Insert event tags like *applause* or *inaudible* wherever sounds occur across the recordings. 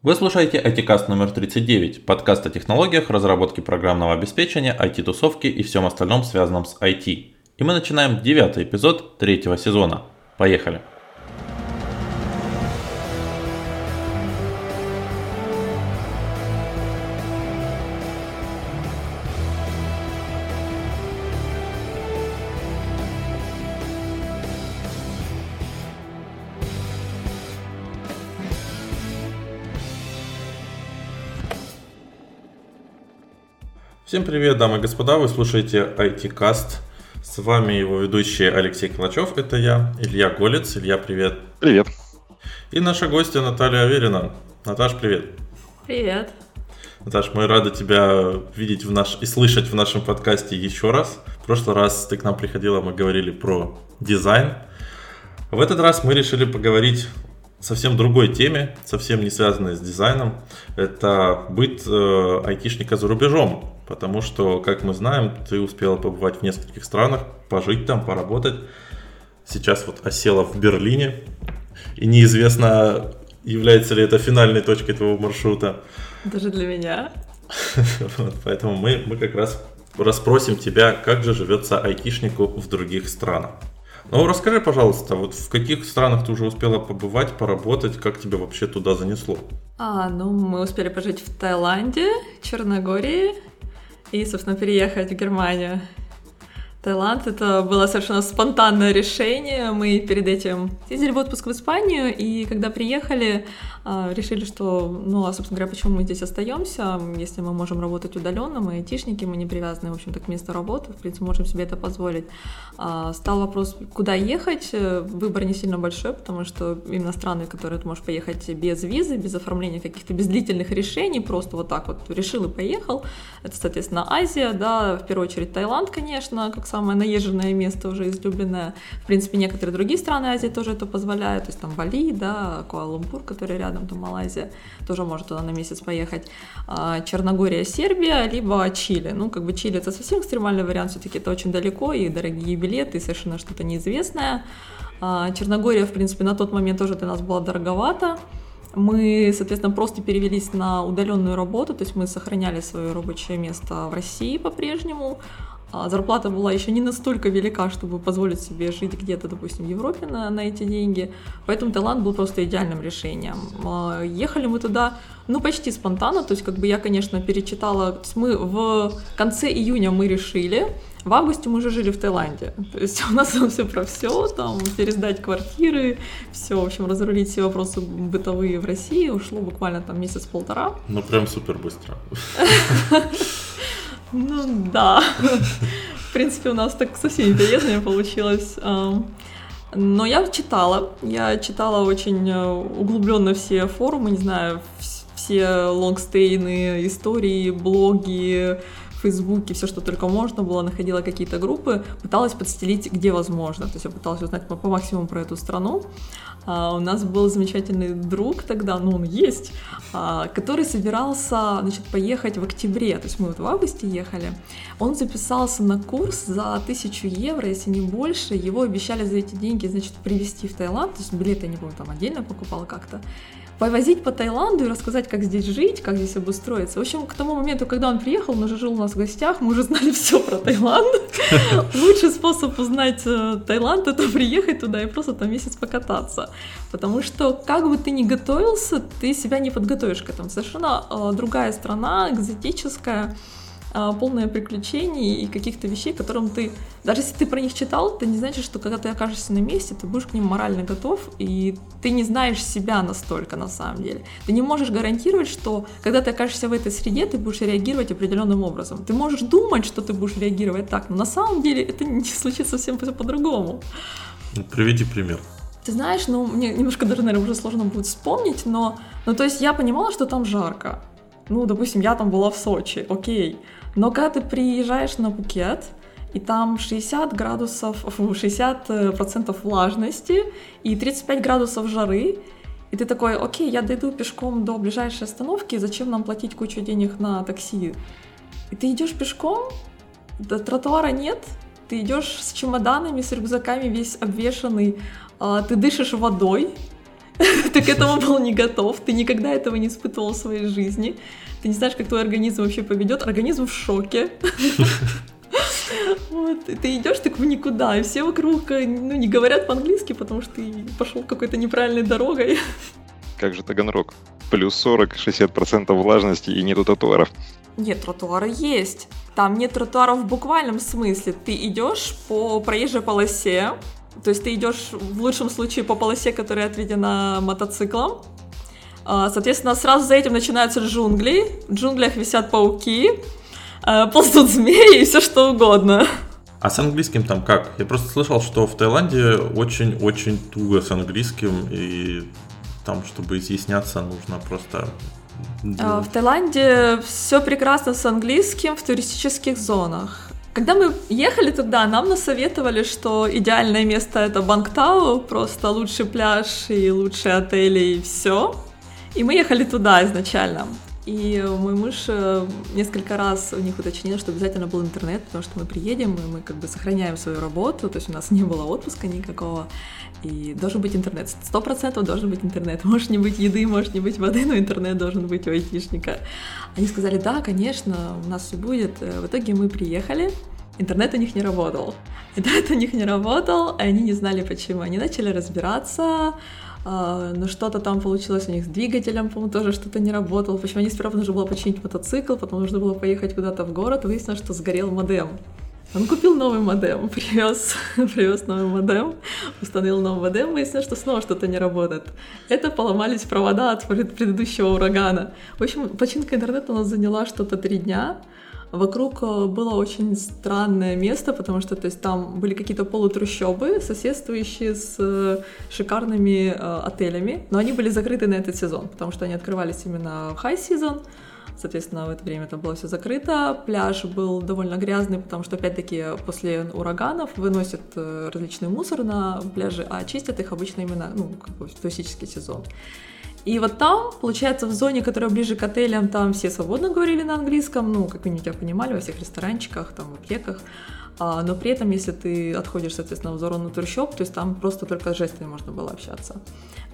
Вы слушаете IT-каст номер 39, подкаст о технологиях, разработке программного обеспечения, IT-тусовке и всем остальном, связанном с IT. И мы начинаем девятый эпизод третьего сезона. Поехали! Всем привет, дамы и господа, вы слушаете IT-каст. С вами его ведущий Алексей Калачев, это я, Илья Голец. Илья, привет. Привет. И наша гостья Наталья Аверина. Наташ, привет. Привет. Наташ, мы рады тебя видеть в наш... и слышать в нашем подкасте еще раз. В прошлый раз ты к нам приходила, мы говорили про дизайн. В этот раз мы решили поговорить совсем другой теме, совсем не связанной с дизайном. Это быт э, айтишника за рубежом. Потому что, как мы знаем, ты успела побывать в нескольких странах, пожить там, поработать. Сейчас вот осела в Берлине. И неизвестно, является ли это финальной точкой твоего маршрута. Даже для меня. *laughs* Вот, поэтому мы, мы как раз расспросим тебя, как же живется айтишнику в других странах. Ну, расскажи, пожалуйста, вот в каких странах ты уже успела побывать, поработать, как тебя вообще туда занесло? А, ну, мы успели пожить в Таиланде, Черногории и, собственно, переехать в Германию. Таиланд это было совершенно спонтанное решение. Мы перед этим ездили в отпуск в Испанию, и когда приехали, решили, что, ну, а, собственно говоря, почему мы здесь остаемся, если мы можем работать удаленно, мы айтишники, мы не привязаны, в общем-то, к месту работы, в принципе, можем себе это позволить. А, стал вопрос, куда ехать, выбор не сильно большой, потому что именно страны, в которые ты можешь поехать без визы, без оформления каких-то без длительных решений, просто вот так вот решил и поехал. Это, соответственно, Азия, да, в первую очередь Таиланд, конечно, как самое наезженное место уже излюбленное. В принципе, некоторые другие страны Азии тоже это позволяют, то есть там Бали, да, Куала-Лумпур, который рядом рядом, там Малайзия, тоже может туда на месяц поехать, а, Черногория, Сербия, либо Чили. Ну, как бы Чили это совсем экстремальный вариант, все-таки это очень далеко, и дорогие билеты, и совершенно что-то неизвестное. А, Черногория, в принципе, на тот момент тоже для нас была дороговато. Мы, соответственно, просто перевелись на удаленную работу, то есть мы сохраняли свое рабочее место в России по-прежнему, зарплата была еще не настолько велика, чтобы позволить себе жить где-то, допустим, в Европе на, на эти деньги. Поэтому Таиланд был просто идеальным решением. А, ехали мы туда, ну, почти спонтанно. То есть, как бы я, конечно, перечитала. То есть мы в конце июня мы решили, в августе мы уже жили в Таиланде. То есть у нас все про все, там, пересдать квартиры, все, в общем, разрулить все вопросы бытовые в России. Ушло буквально там месяц-полтора. Ну, прям супер быстро. *laughs* Ну да. В принципе, у нас так со всеми переездами получилось. Но я читала, я читала очень э, углубленно все форумы, не знаю, все лонгстейны, истории, блоги, в Фейсбуке, все, что только можно было, находила какие-то группы, пыталась подстелить, где возможно. То есть я пыталась узнать по, по максимуму про эту страну. А, у нас был замечательный друг тогда, ну он есть, а, который собирался, значит, поехать в октябре. То есть мы вот в августе ехали. Он записался на курс за тысячу евро, если не больше. Его обещали за эти деньги, значит, привезти в Таиланд. То есть билеты, я не помню, там отдельно покупал как-то повозить по Таиланду и рассказать, как здесь жить, как здесь обустроиться. В общем, к тому моменту, когда он приехал, он уже жил у нас в гостях, мы уже знали *laughs* все про Таиланд. *laughs* Лучший способ узнать э, Таиланд — это приехать туда и просто там месяц покататься. Потому что как бы ты ни готовился, ты себя не подготовишь к этому. Совершенно э, другая страна, экзотическая, полное приключений и каких-то вещей, которым ты, даже если ты про них читал, это не значит, что когда ты окажешься на месте, ты будешь к ним морально готов, и ты не знаешь себя настолько на самом деле. Ты не можешь гарантировать, что когда ты окажешься в этой среде, ты будешь реагировать определенным образом. Ты можешь думать, что ты будешь реагировать так, но на самом деле это не *laughs* случится совсем по-другому. Ну, приведи пример. Ты знаешь, ну, мне немножко даже, наверное, уже сложно будет вспомнить, но, ну, то есть я понимала, что там жарко. Ну, допустим, я там была в Сочи, окей. Но когда ты приезжаешь на Пукет, и там 60 градусов, 60 э, процентов влажности и 35 градусов жары, и ты такой, окей, я дойду пешком до ближайшей остановки, зачем нам платить кучу денег на такси? И ты идешь пешком, тротуара нет, ты идешь с чемоданами, с рюкзаками весь обвешанный, а, ты дышишь водой, *laughs* ты к этому был не готов, ты никогда этого не испытывал в своей жизни, ты не знаешь, как твой организм вообще поведет, организм в шоке. *laughs* Вот, ты идешь так в никуда, и все вокруг ну, не говорят по-английски, потому что ты пошел какой-то неправильной дорогой. Как же Таганрог? Плюс 40-60% влажности и нету тротуаров. Нет, тротуары есть. Там нет тротуаров в буквальном смысле. Ты идешь по проезжей полосе, то есть ты идешь в лучшем случае по полосе, которая отведена мотоциклом. А, соответственно, сразу за этим начинаются джунгли. В джунглях висят пауки, а, ползут змеи и все что угодно. А с английским там как? Я просто слышал, что в Таиланде очень-очень туго с английским, и там, чтобы изъясняться, нужно просто а, в Таиланде все прекрасно с английским в туристических зонах. Когда мы ехали туда, нам насоветовали, что идеальное место это Бангтау, просто лучший пляж и лучшие отели и все. И мы ехали туда изначально. И мой муж э, несколько раз у них уточнил, что обязательно был интернет, потому что мы приедем, и мы как бы сохраняем свою работу, то есть у нас не было отпуска никакого, и должен быть интернет. Сто процентов должен быть интернет. *laughs* Может не быть еды, может не быть воды, но интернет должен быть у айтишника. Они сказали, да, конечно, у нас все будет. В итоге мы приехали, интернет у них не работал. *laughs* Интернет у них не работал, и они не знали почему. Они начали разбираться, но что-то там получилось у них с двигателем, по-моему, тоже что-то не работало. Почему они сперва нужно было починить мотоцикл, потом нужно было поехать куда-то в город, выяснилось, что сгорел модем. Он купил новый модем, *laughs* привез, привез новый модем, установил новый модем, выяснилось, что снова что-то не работает. Это поломались провода от предыдущего урагана. В общем, починка интернета у нас заняла что-то три дня. Вокруг э, было очень странное место, потому что то есть, там были какие-то полутрущобы, соседствующие с э, шикарными э, отелями, но они были закрыты на этот сезон, потому что они открывались именно в high season, Соответственно, в это время там было все закрыто. Пляж был довольно грязный, потому что, опять-таки, после ураганов выносят э, различный мусор на пляжи, а чистят их обычно именно ну, как бы в туристический сезон. И вот там, получается, в зоне, которая ближе к отелям, там все свободно говорили на английском, ну, как минимум тебя понимали во всех ресторанчиках, там, в аптеках. А, но при этом, если ты отходишь, соответственно, в зону туршоп, то есть там просто только жестами можно было общаться.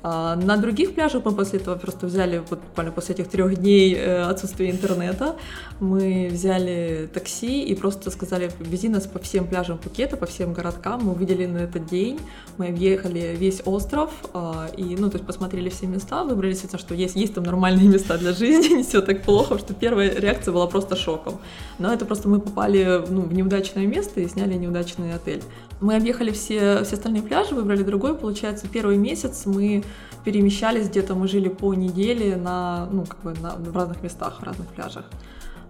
А, на других пляжах мы после этого просто взяли, вот буквально после этих трех дней э, отсутствия интернета, мы взяли такси и просто сказали, вези нас по всем пляжам Пукета, по всем городкам. Мы увидели на этот день, мы объехали весь остров а, и, ну, то есть посмотрели все места, выбрали, естественно, что есть, есть там нормальные места для жизни, *laughs* не все так плохо, что первая реакция была просто шоком. Но это просто мы попали ну, в неудачное место и сняли неудачный отель. Мы объехали все, все остальные пляжи, выбрали другой, получается, первый месяц мы перемещались где-то, мы жили по неделе на, ну, как бы на, в разных местах, в разных пляжах.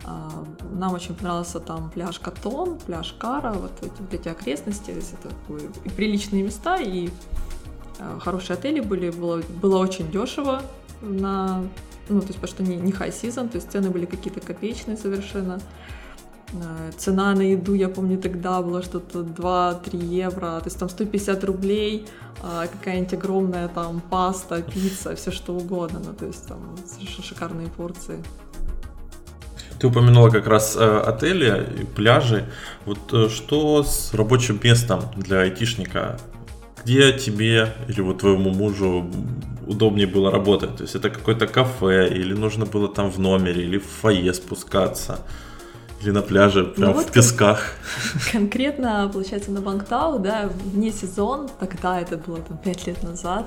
А, нам очень понравился там пляж Катон, пляж Кара, вот эти, вот эти окрестности, то это и приличные места, и а, хорошие отели были, было, было очень дешево на, ну, то есть, потому что не, не high season, то есть цены были какие-то копеечные совершенно. Э, цена на еду, я помню, тогда была что-то 2-3 евро, то есть там 150 рублей, а, какая-нибудь огромная там паста, пицца, все что угодно, ну то есть там шикарные порции. Ты упомянула как раз э, отели и пляжи. Вот э, что с рабочим местом для айтишника? Где тебе или вот твоему мужу удобнее было работать? То есть это какое-то кафе, или нужно было там в номере, или в фойе спускаться? Или на пляже, прям ну, в вот песках. *laughs* Конкретно, получается, на Бангтау, да, вне сезон, тогда это было там 5 лет назад,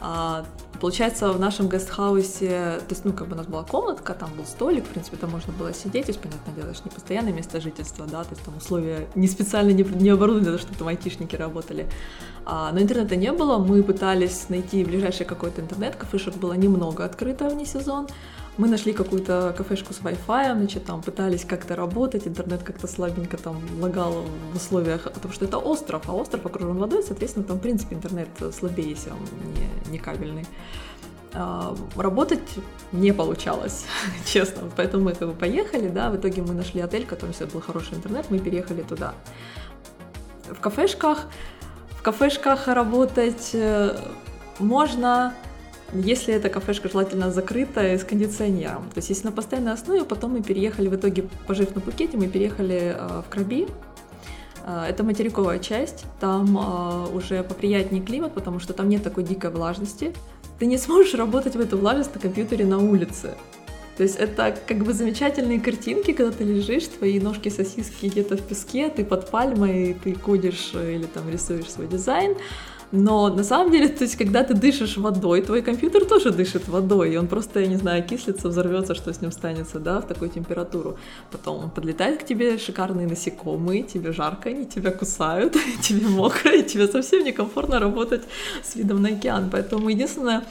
а, получается, в нашем гестхаусе, то есть, ну, как бы у нас была комнатка, там был столик, в принципе, там можно было сидеть, то есть, понятное дело, что не постоянное место жительства, да, то есть там условия не специально не, не оборудованы, чтобы там айтишники работали. А, но интернета не было, мы пытались найти ближайший какой-то интернет, кафешек было немного открыто вне сезон, мы нашли какую-то кафешку с Wi-Fi, значит, там пытались как-то работать, интернет как-то слабенько там лагал в условиях, потому что это остров, а остров окружен водой, соответственно, там, в принципе, интернет слабее, если он не, не кабельный. А, работать не получалось, *laughs* честно, поэтому мы как бы поехали, да, в итоге мы нашли отель, в котором был хороший интернет, мы переехали туда. В кафешках, в кафешках работать э, можно если эта кафешка желательно закрытая с кондиционером. То есть если на постоянной основе, потом мы переехали, в итоге, пожив на Пукете, мы переехали э, в Краби. Э, это материковая часть, там э, уже поприятнее климат, потому что там нет такой дикой влажности. ты не сможешь работать в эту влажность на компьютере на улице. То есть это как бы замечательные картинки, когда ты лежишь, твои ножки сосиски где-то в песке, ты под пальмой, ты кодишь или там рисуешь свой дизайн. Но на самом деле, то есть, когда ты дышишь водой, твой компьютер тоже дышит водой, и он просто, я не знаю, окислится, взорвется, что с ним станется, да, в такую температуру. Потом он подлетает к тебе шикарные насекомые, тебе жарко, они тебя кусают, *laughs* тебе мокро, и тебе совсем некомфортно работать с видом на океан. Поэтому единственное,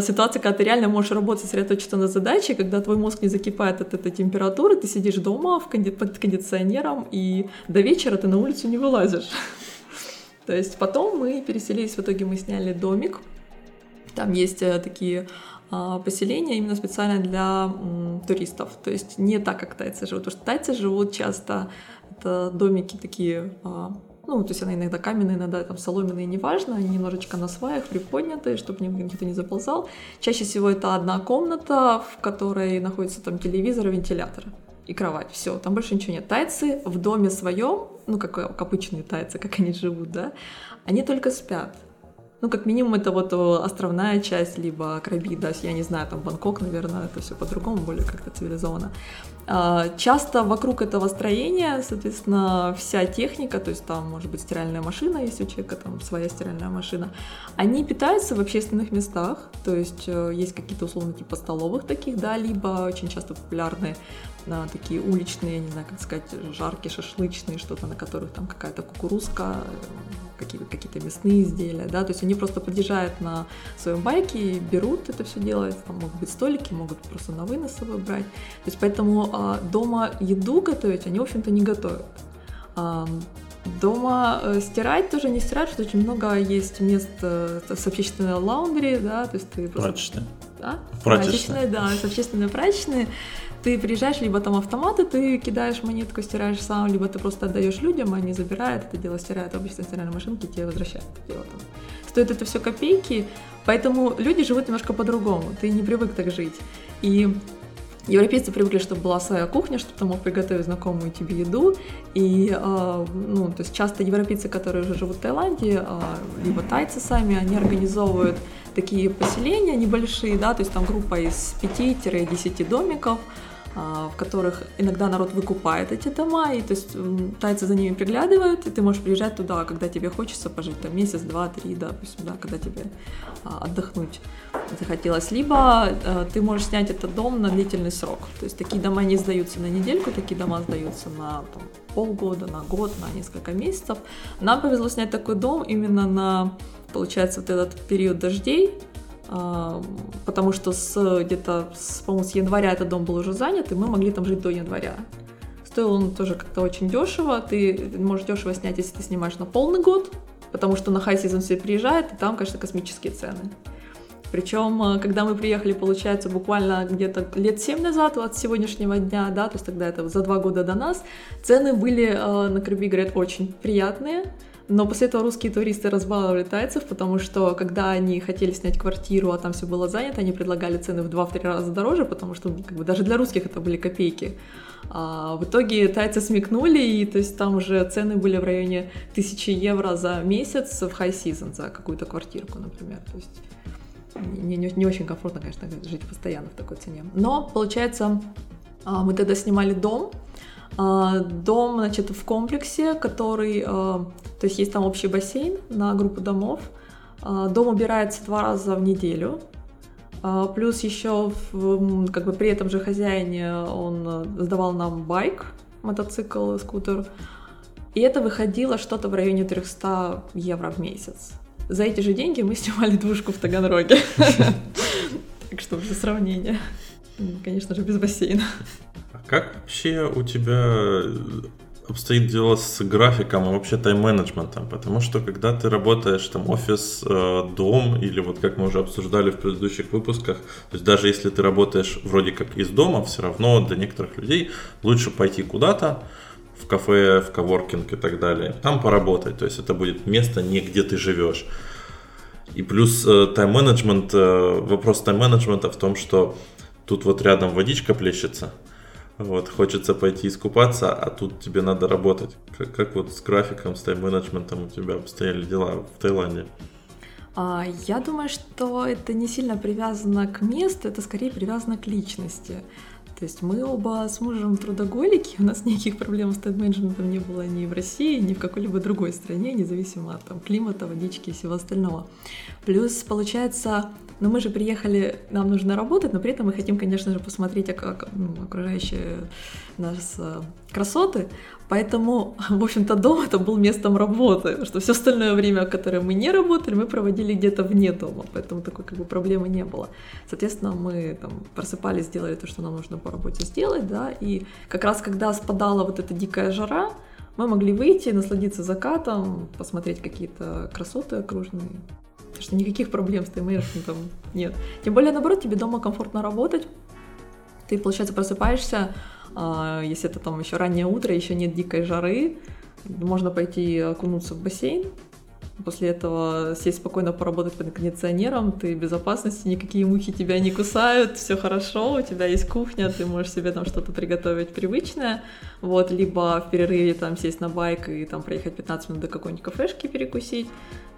ситуация, когда ты реально можешь работать сосредоточиться на задаче, когда твой мозг не закипает от этой температуры, ты сидишь дома в конди- под кондиционером, и до вечера ты на улицу не вылазишь. То есть потом мы переселились, в итоге мы сняли домик. Там есть э, такие а, поселения именно специально для туристов. То есть не так, как тайцы живут. Потому что тайцы живут часто, это домики такие, а, ну, то есть они иногда каменные, иногда там соломенные, неважно, они немножечко на сваях, приподнятые, чтобы никто не заползал. Чаще всего это одна комната, в которой находится там телевизор вентилятор и кровать. Все, там больше ничего нет. Тайцы в доме своем, ну, как, как обычные тайцы, как они живут, да, они только спят. Ну, как минимум, это вот э, островная часть, либо Краби, да, я не знаю, там Бангкок, наверное, это все по-другому, более как-то цивилизованно. А, часто вокруг этого строения, соответственно, вся техника, то есть там может быть стиральная машина, если у человека там своя стиральная машина, они питаются в общественных местах, то есть э, есть какие-то условно типа столовых таких, да, либо очень часто популярные на такие уличные, я не знаю, как сказать, жаркие, шашлычные, что-то, на которых там какая-то кукурузка, какие-то какие мясные изделия, да, то есть они просто подъезжают на своем байке, берут это все делать, там могут быть столики, могут просто на вынос с собой брать, то есть поэтому а, дома еду готовить они, в общем-то, не готовят. А, дома э, стирать тоже не стирать, что очень много есть мест э, с общественной лаундри, да, то есть ты просто... Прачечная. Да? Прачечная. да, с общественной прачечной ты приезжаешь, либо там автоматы, ты кидаешь монетку, стираешь сам, либо ты просто отдаешь людям, они забирают это дело, стирают обычно стиральной машинки, тебе возвращают это дело там. Стоит это все копейки, поэтому люди живут немножко по-другому, ты не привык так жить. И Европейцы привыкли, чтобы была своя кухня, чтобы ты мог приготовить знакомую тебе еду. И, э, ну, то есть часто европейцы, которые уже живут в Таиланде, э, либо тайцы сами, они организовывают такие поселения небольшие, да, то есть там группа из 5-10 домиков, в которых иногда народ выкупает эти дома, и то есть тайцы за ними приглядывают, и ты можешь приезжать туда, когда тебе хочется пожить там месяц, два, три, допустим, да, когда тебе а, отдохнуть захотелось. Либо а, ты можешь снять этот дом на длительный срок. То есть такие дома не сдаются на недельку, такие дома сдаются на там, полгода, на год, на несколько месяцев. Нам повезло снять такой дом именно на, получается, вот этот период дождей, а, потому что с где-то, с, по-моему, с января этот дом был уже занят, и мы могли там жить до января. Стоил он тоже как-то очень дешево, ты можешь дешево снять, если ты снимаешь на полный год, потому что на хай сезон все приезжает, и там, конечно, космические цены. Причем, а, когда мы приехали, получается, буквально где-то лет 7 назад, от сегодняшнего дня, да, то есть тогда это за два года до нас, цены были э, на Крыби, говорят, очень приятные. Но после этого русские туристы разбаловали тайцев, потому что когда они хотели снять квартиру, а там все было занято, они предлагали цены в 2-3 раза дороже, потому что ну, как бы, даже для русских это были копейки. А в итоге тайцы смекнули, и то есть там уже цены были в районе 1000 евро за месяц в high season за какую-то квартирку, например. То есть не, не, не очень комфортно, конечно, жить постоянно в такой цене. Но, получается, а, мы тогда снимали дом, Дом, значит, в комплексе, который, а, то есть есть там общий бассейн на группу домов. А, дом убирается два раза в неделю. Плюс еще в, как бы при этом же хозяине он сдавал нам байк, мотоцикл, скутер. И это выходило что-то в районе 300 евро в месяц. За эти же деньги мы снимали *laughs* двушку в Таганроге. *laughs* Так что для сравнения. Конечно же, без бассейна. Как вообще у тебя обстоит дело с графиком и вообще тайм-менеджментом? Потому что когда ты работаешь там офис, э, дом или вот как мы уже обсуждали в предыдущих выпусках, то есть даже если ты работаешь вроде как из дома, все равно для некоторых людей лучше пойти куда-то, в кафе, в коворкинг и так далее, там поработать. То есть это будет место не где ты живешь. И плюс э, тайм-менеджмент, э, вопрос тайм-менеджмента в том, что тут вот рядом водичка плещется, вот, хочется пойти искупаться, а тут тебе надо работать. Как, как вот с графиком, с тайм-менеджментом у тебя обстояли дела в Таиланде? А, я думаю, что это не сильно привязано к месту, это скорее привязано к личности. То есть мы оба с мужем трудоголики, у нас никаких проблем с тайм-менеджментом не было ни в России, ни в какой-либо другой стране, независимо от там, климата, водички и всего остального. Плюс, получается, ну мы же приехали, нам нужно работать, но при этом мы хотим, конечно же, посмотреть как, ну, окружающие нас э, красоты, Поэтому, в общем-то, дом это был местом работы, что все остальное время, которое мы не работали, мы проводили где-то вне дома, поэтому такой как бы проблемы не было. Соответственно, мы там просыпались, делали то, что нам нужно по работе сделать, да, и как раз когда спадала вот эта дикая жара, мы могли выйти, насладиться закатом, посмотреть какие-то красоты окружные. Потому что никаких проблем с тайм там нет. Тем более, наоборот, тебе дома комфортно работать. Ты, получается, просыпаешься, если это там еще раннее утро, еще нет дикой жары, можно пойти окунуться в бассейн, после этого сесть спокойно поработать под кондиционером, ты в безопасности, никакие мухи тебя не кусают, все хорошо, у тебя есть кухня, ты можешь себе там что-то приготовить привычное, вот, либо в перерыве там сесть на байк и там проехать 15 минут до какой-нибудь кафешки перекусить,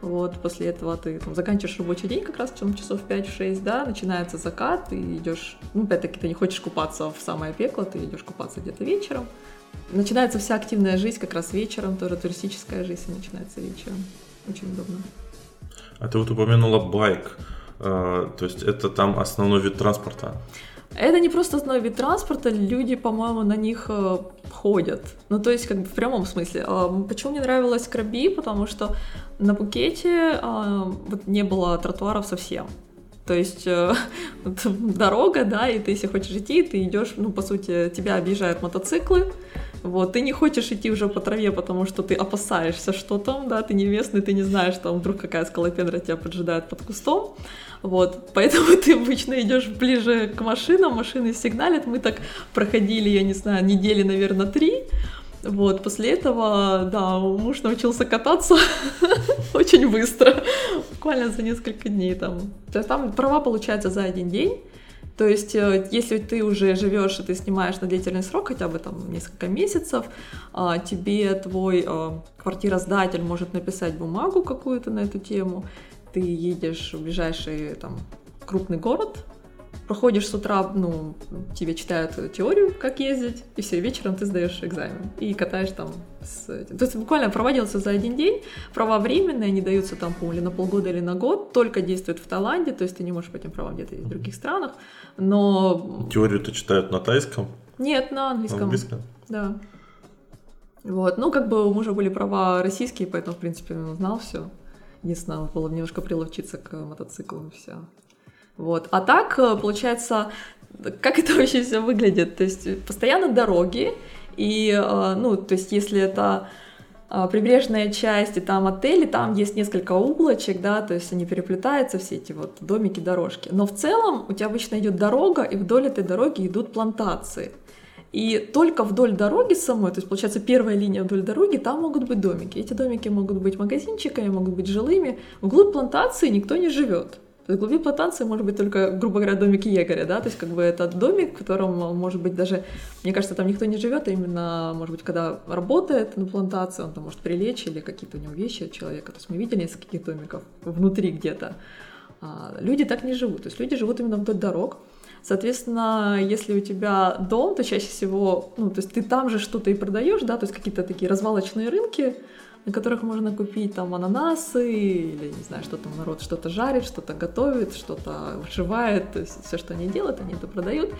вот, после этого ты там, заканчиваешь рабочий день как раз там, часов 5-6, да, начинается закат, ты идешь, ну, опять-таки, ты не хочешь купаться в самое пекло, ты идешь купаться где-то вечером. Начинается вся активная жизнь как раз вечером, тоже туристическая жизнь начинается вечером. Очень удобно. А ты вот упомянула байк, э, то есть это там основной вид транспорта? Это не просто основной вид транспорта, люди, по-моему, на них э, ходят. Ну, то есть, как бы в прямом смысле. А, почему мне нравилось Краби? Потому что на Пукете а, вот не было тротуаров совсем. То есть э, *laughs* дорога, да, и ты, если хочешь идти, ты идешь, ну, по сути, тебя объезжают мотоциклы, вот, ты не хочешь идти уже по траве, потому что ты опасаешься, что там, да, ты не местный, ты не знаешь, там вдруг какая скалопендра тебя поджидает под кустом, вот, поэтому ты обычно идешь ближе к машинам, машины сигналят, мы так проходили, я не знаю, недели, наверное, три, вот, после этого, да, муж научился кататься *laughs* очень быстро, буквально за несколько дней там. То есть там права получается за один день, то есть, э, если ты уже живешь и ты снимаешь на длительный срок, хотя бы там несколько месяцев, а, тебе твой а, квартиросдатель может написать бумагу какую-то на эту тему, ты едешь в ближайший там крупный город, проходишь с утра, ну, тебе читают теорию, как ездить, и все, вечером ты сдаешь экзамен и катаешь там с... То есть буквально проводился за один день, права временные, они даются там, по на полгода или на год, только действуют в Таиланде, то есть ты не можешь по этим правам где-то в других странах, но... Теорию-то читают на тайском? Нет, на английском. На английском? Да. Вот, ну, как бы у мужа были права российские, поэтому, в принципе, он знал все. Единственное, было немножко приловчиться к мотоциклу и все. Вот. А так, э, получается, как это *laughs* вообще все выглядит? То есть постоянно дороги, и, э, ну, то есть если это э, прибрежная часть, и там отели, там есть несколько улочек, да, то есть они переплетаются, все эти вот домики, дорожки. Но в целом у тебя обычно идет дорога, и вдоль этой дороги идут плантации. И только вдоль дороги самой, то есть, получается, первая линия вдоль дороги, там могут быть домики. Эти домики могут быть магазинчиками, могут быть жилыми. Вглубь плантации никто не живет. То есть глубин плантации может быть только, грубо говоря, домик егоря, да, то есть как бы это домик, в котором, может быть, даже, мне кажется, там никто не живет, а именно, может быть, когда работает на плантации, он там может прилечь или какие-то у него вещи от человека. То есть мы видели нескольких домиков внутри где-то. А люди так не живут, то есть люди живут именно вдоль дорог. Соответственно, если у тебя дом, то чаще всего, ну, то есть ты там же что-то и продаешь, да, то есть какие-то такие развалочные рынки, на которых можно купить там ананасы или, не знаю, что там народ что-то жарит, что-то готовит, что-то вышивает, то есть все, что они делают, они это продают.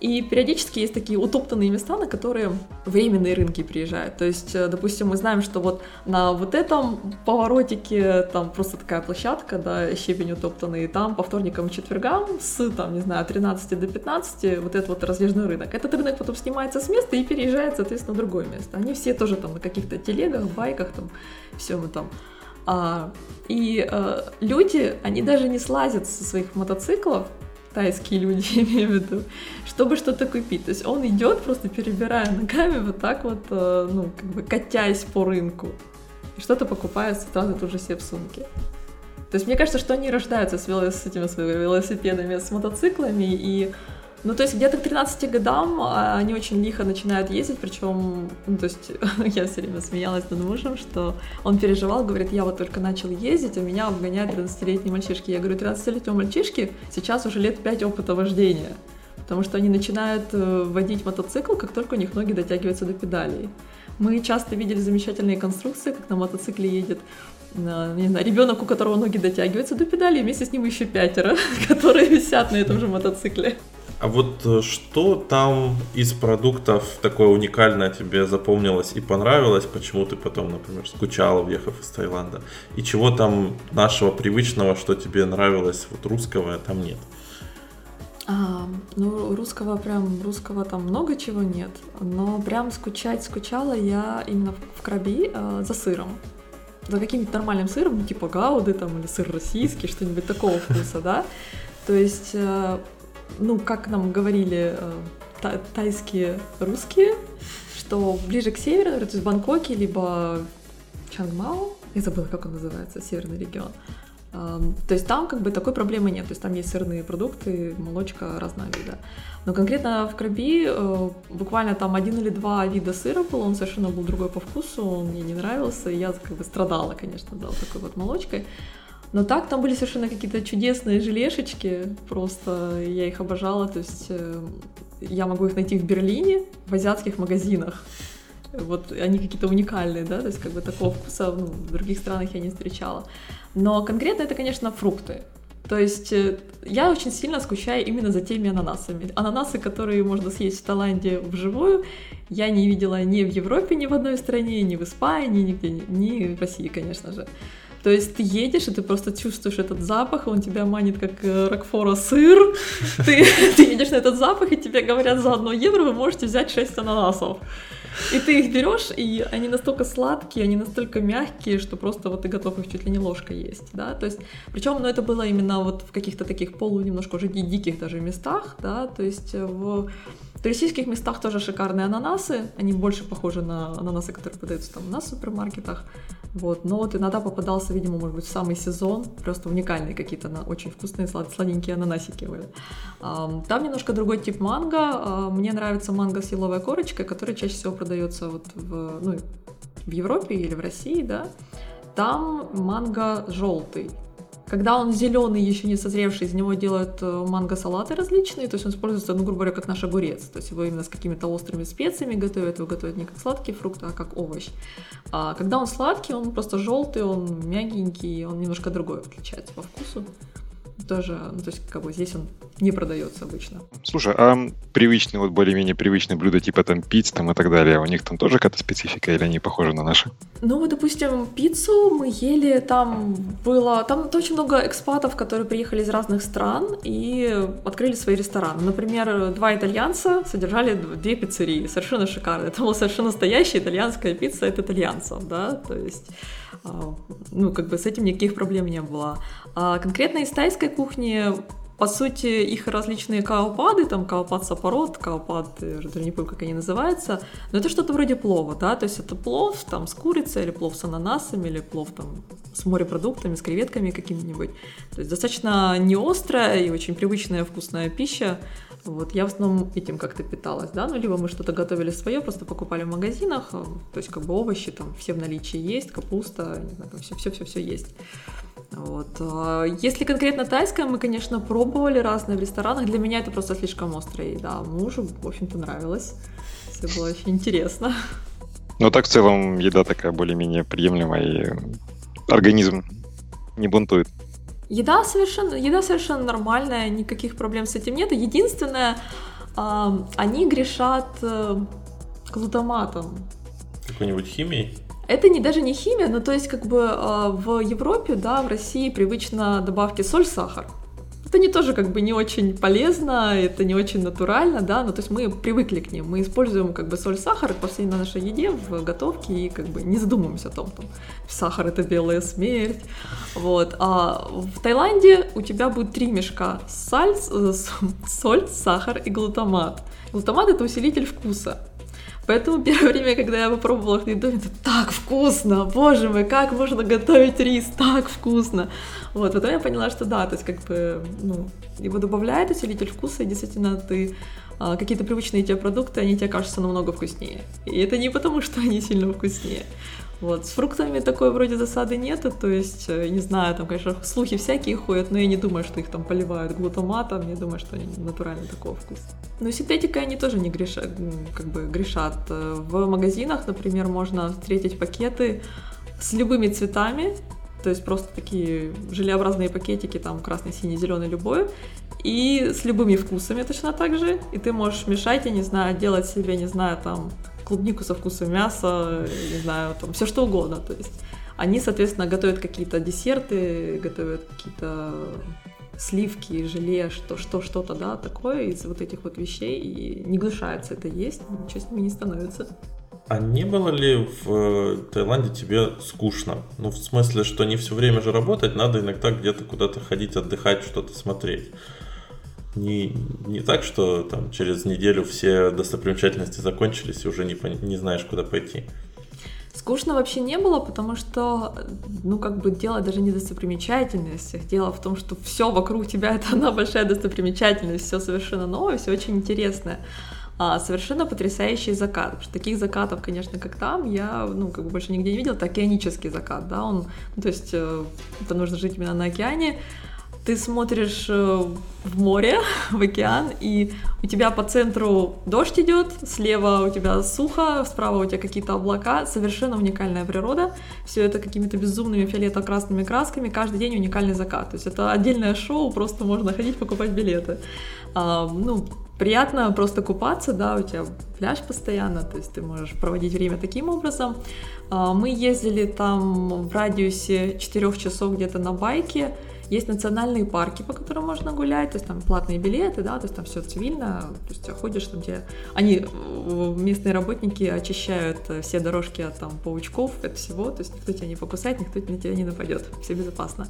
И периодически есть такие утоптанные места, на которые временные рынки приезжают. То есть, э, допустим, мы знаем, что вот на вот этом поворотике там просто такая площадка, да, щебень утоптанный, и там по вторникам и четвергам с, там, не знаю, 13 до 15 вот этот вот раздвижной рынок. Этот рынок потом снимается с места и переезжает, соответственно, в другое место. Они все тоже там на каких-то телегах, байках, там, все мы там а, и э, люди, они даже не слазят со своих мотоциклов, тайские люди, *laughs* я имею в виду, чтобы что-то купить. То есть он идет, просто перебирая ногами, вот так вот, э, ну, как бы катясь по рынку. И что-то покупает, сразу тут же себе в сумке. То есть мне кажется, что они рождаются с, велос, с этими своими велосипедами, с мотоциклами, и Ну, то есть где-то к 13 годам а, они очень лихо начинают ездить, причем, ну, то есть *laughs* я все время смеялась над мужем, что он переживал, говорит, я вот только начал ездить, а меня обгоняют 13-летние мальчишки. Я говорю, 13-летнего мальчишки сейчас уже лет 5 опыта вождения, потому что они начинают э, водить мотоцикл, как только у них ноги дотягиваются до педалей. Мы часто видели замечательные конструкции, как на мотоцикле едет не знаю, ребенок, у которого ноги дотягиваются до педали, вместе с ним еще пятеро, *laughs* которые висят на этом же мотоцикле. А вот э, что там из продуктов такое уникальное тебе запомнилось и понравилось, почему ты потом, например, скучала, уехав из Таиланда? И чего там нашего привычного, что тебе нравилось, вот русского, там нет? А, ну, русского прям, русского там много чего нет, но прям скучать скучала я именно в Краби э, за сыром за каким-нибудь нормальным сыром, ну, типа гауды там, или сыр российский, что-нибудь такого вкуса, да. То есть, э, ну, как нам говорили э, тайские русские, что ближе к северу, то есть Бангкоке, либо Чангмао, я забыла, как он называется, северный регион, то есть там как бы такой проблемы нет, то есть там есть сырные продукты, молочка разного вида. Но конкретно в Краби э, буквально там один или два вида сыра было, он совершенно был другой по вкусу, он мне не нравился, и я как бы страдала, конечно, да, вот такой вот молочкой. Но так там были совершенно какие-то чудесные желешечки, просто я их обожала, то есть э, я могу их найти в Берлине, в азиатских магазинах. Вот они какие-то уникальные, да, то есть как бы такого вкуса ну, в других странах я не встречала. Но конкретно это, конечно, фрукты. То есть э, я очень сильно скучаю именно за теми ананасами. Ананасы, которые можно съесть в Таиланде вживую, я не видела ни в Европе, ни в одной стране, ни в Испании, нигде, ни в России, конечно же. То есть ты едешь, и ты просто чувствуешь этот запах, он тебя манит как э, Рокфора сыр. Ты, *laughs* ты едешь на этот запах, и тебе говорят, за одно евро вы можете взять 6 ананасов. И ты их берешь, и они настолько сладкие, они настолько мягкие, что просто вот ты готов их чуть ли не ложкой есть, да, то есть, причем, ну, это было именно вот в каких-то таких полу немножко уже диких даже местах, да, то есть в туристических местах тоже шикарные ананасы, они больше похожи на ананасы, которые продаются там на супермаркетах, вот, но вот иногда попадался, видимо, может быть, в самый сезон, просто уникальные какие-то на очень вкусные сладенькие ананасики были. Там немножко другой тип манго, а, мне нравится манго с еловой корочкой, которая чаще всего продается вот в, ну, в Европе или в России, да, там манго желтый. Когда он зеленый, еще не созревший, из него делают э, манго-салаты различные, то есть он используется, ну, грубо говоря, как наш огурец. То есть его именно с какими-то острыми специями готовят, его готовят не как сладкий фрукт, а как овощ. А когда он сладкий, он просто желтый, он мягенький, он немножко другой отличается по вкусу тоже, ну, то есть как бы здесь он не продается обычно. Слушай, а привычные, вот более-менее привычные блюда типа там пиц там и так далее, у них там тоже какая-то специфика или они похожи на наши? Ну, вот, допустим, пиццу мы ели, там было, там очень много экспатов, которые приехали из разных стран и открыли свои рестораны. Например, два итальянца содержали две пиццерии, совершенно шикарные. Это была совершенно настоящая итальянская пицца от итальянцев, да, то есть ну, как бы с этим никаких проблем не было. А конкретно из тайской кухни по сути, их различные каопады, там каопад сапорот, каопад, я уже не помню, как они называются, но это что-то вроде плова, да, то есть это плов там с курицей, или плов с ананасами, или плов там с морепродуктами, с креветками какими-нибудь. То есть достаточно не острая и очень привычная вкусная пища, вот, я в основном этим как-то питалась, да, ну, либо мы что-то готовили свое, просто покупали в магазинах, э, то есть, как бы овощи там все в наличии есть, капуста, не знаю, все-все-все есть. Вот. А если конкретно тайское, мы, конечно, пробовали разные в ресторанах. Для меня это просто слишком острая еда. Мужу, в общем-то, нравилось. Все было очень интересно. Ну, так в целом еда такая более-менее приемлемая, и организм не бунтует. Еда совершенно, еда совершенно нормальная, никаких проблем с этим нет. Единственное, они грешат э, глутаматом. Какой-нибудь химией? Это не даже не химия, но то есть как бы э, в Европе, да, в России привычно добавки соль, сахар это не тоже как бы не очень полезно, это не очень натурально, да, но то есть мы привыкли к ним, мы используем как бы соль, сахар по всей нашей еде в готовке и как бы не задумываемся о том, там, сахар это белая смерть, вот, а в Таиланде у тебя будет три мешка саль, соль, сахар и глутамат. Глутамат это усилитель вкуса, Поэтому первое время, когда я попробовала их доме, это так вкусно, боже мой, как можно готовить рис, так вкусно. Вот, потом я поняла, что да, то есть как бы, ну, его добавляет усилитель вкуса, и действительно ты а, какие-то привычные тебе продукты, они тебе кажутся намного вкуснее. И это не потому, что они сильно вкуснее. Вот. С фруктами такой вроде засады нету, то есть, э, не знаю, там, конечно, слухи всякие ходят, но я не думаю, что их там поливают глутаматом, я думаю, что натурально такого вкуса. Но синтетикой они тоже не грешат, как бы грешат. Э, в магазинах, например, можно встретить пакеты с любыми цветами, то есть просто такие желеобразные пакетики, там красный, синий, зеленый, любой, и с любыми вкусами точно так же, и ты можешь мешать, я не знаю, делать себе, не знаю, там клубнику со вкусом мяса, не знаю, там все что угодно. То есть они, соответственно, готовят какие-то десерты, готовят какие-то сливки, желе, что, что, что-то, да, такое из вот этих вот вещей, и не гнушается это есть, ничего с ними не становится. А не было ли в э, Таиланде тебе скучно? Ну, в смысле, что не все время же работать, надо иногда где-то куда-то ходить, отдыхать, что-то смотреть не, не так, что там через неделю все достопримечательности закончились и уже не, не знаешь, куда пойти. Скучно вообще не было, потому что, ну, как бы дело даже не в достопримечательностях, дело в том, что все вокруг тебя это одна большая достопримечательность, все совершенно новое, все очень интересное. А, совершенно потрясающий закат. Потому что таких закатов, конечно, как там, я, ну, как бы больше нигде не видела. Это океанический закат, да, он, ну, то есть, э, это нужно жить именно на океане ты смотришь э, в море, *laughs* в океан, и у тебя по центру дождь идет, слева у тебя сухо, справа у тебя какие-то облака, совершенно уникальная природа, все это какими-то безумными фиолетово-красными красками, каждый день уникальный закат, то есть это отдельное шоу, просто можно ходить покупать билеты. А, ну, приятно просто купаться, да, у тебя пляж постоянно, то есть ты можешь проводить время таким образом. А, мы ездили там в радиусе 4 часов где-то на байке, есть национальные парки, по которым можно гулять, то есть там платные билеты, да, то есть там все цивильно, то есть ходишь там, где они, местные работники очищают э, все дорожки от там паучков, от всего, то есть никто тебя не покусает, никто на тебя не нападет, все безопасно.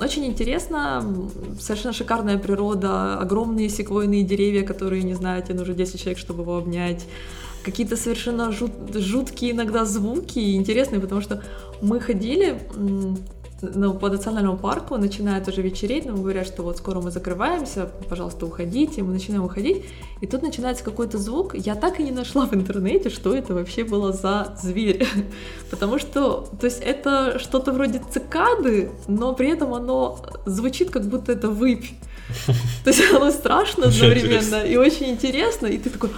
Очень интересно, совершенно шикарная природа, огромные секвойные деревья, которые, не знаю, тебе нужно 10 человек, чтобы его обнять, какие-то совершенно жут, жуткие иногда звуки, интересные, потому что мы ходили, ну, по национальному парку начинает уже вечереть, нам говорят, что вот скоро мы закрываемся, пожалуйста, уходите, мы начинаем уходить, и тут начинается какой-то звук, я так и не нашла в интернете, что это вообще было за зверь, *laughs* потому что, то есть это что-то вроде цикады, но при этом оно звучит, как будто это выпь, *laughs* то есть оно страшно одновременно и очень интересно, и ты такой,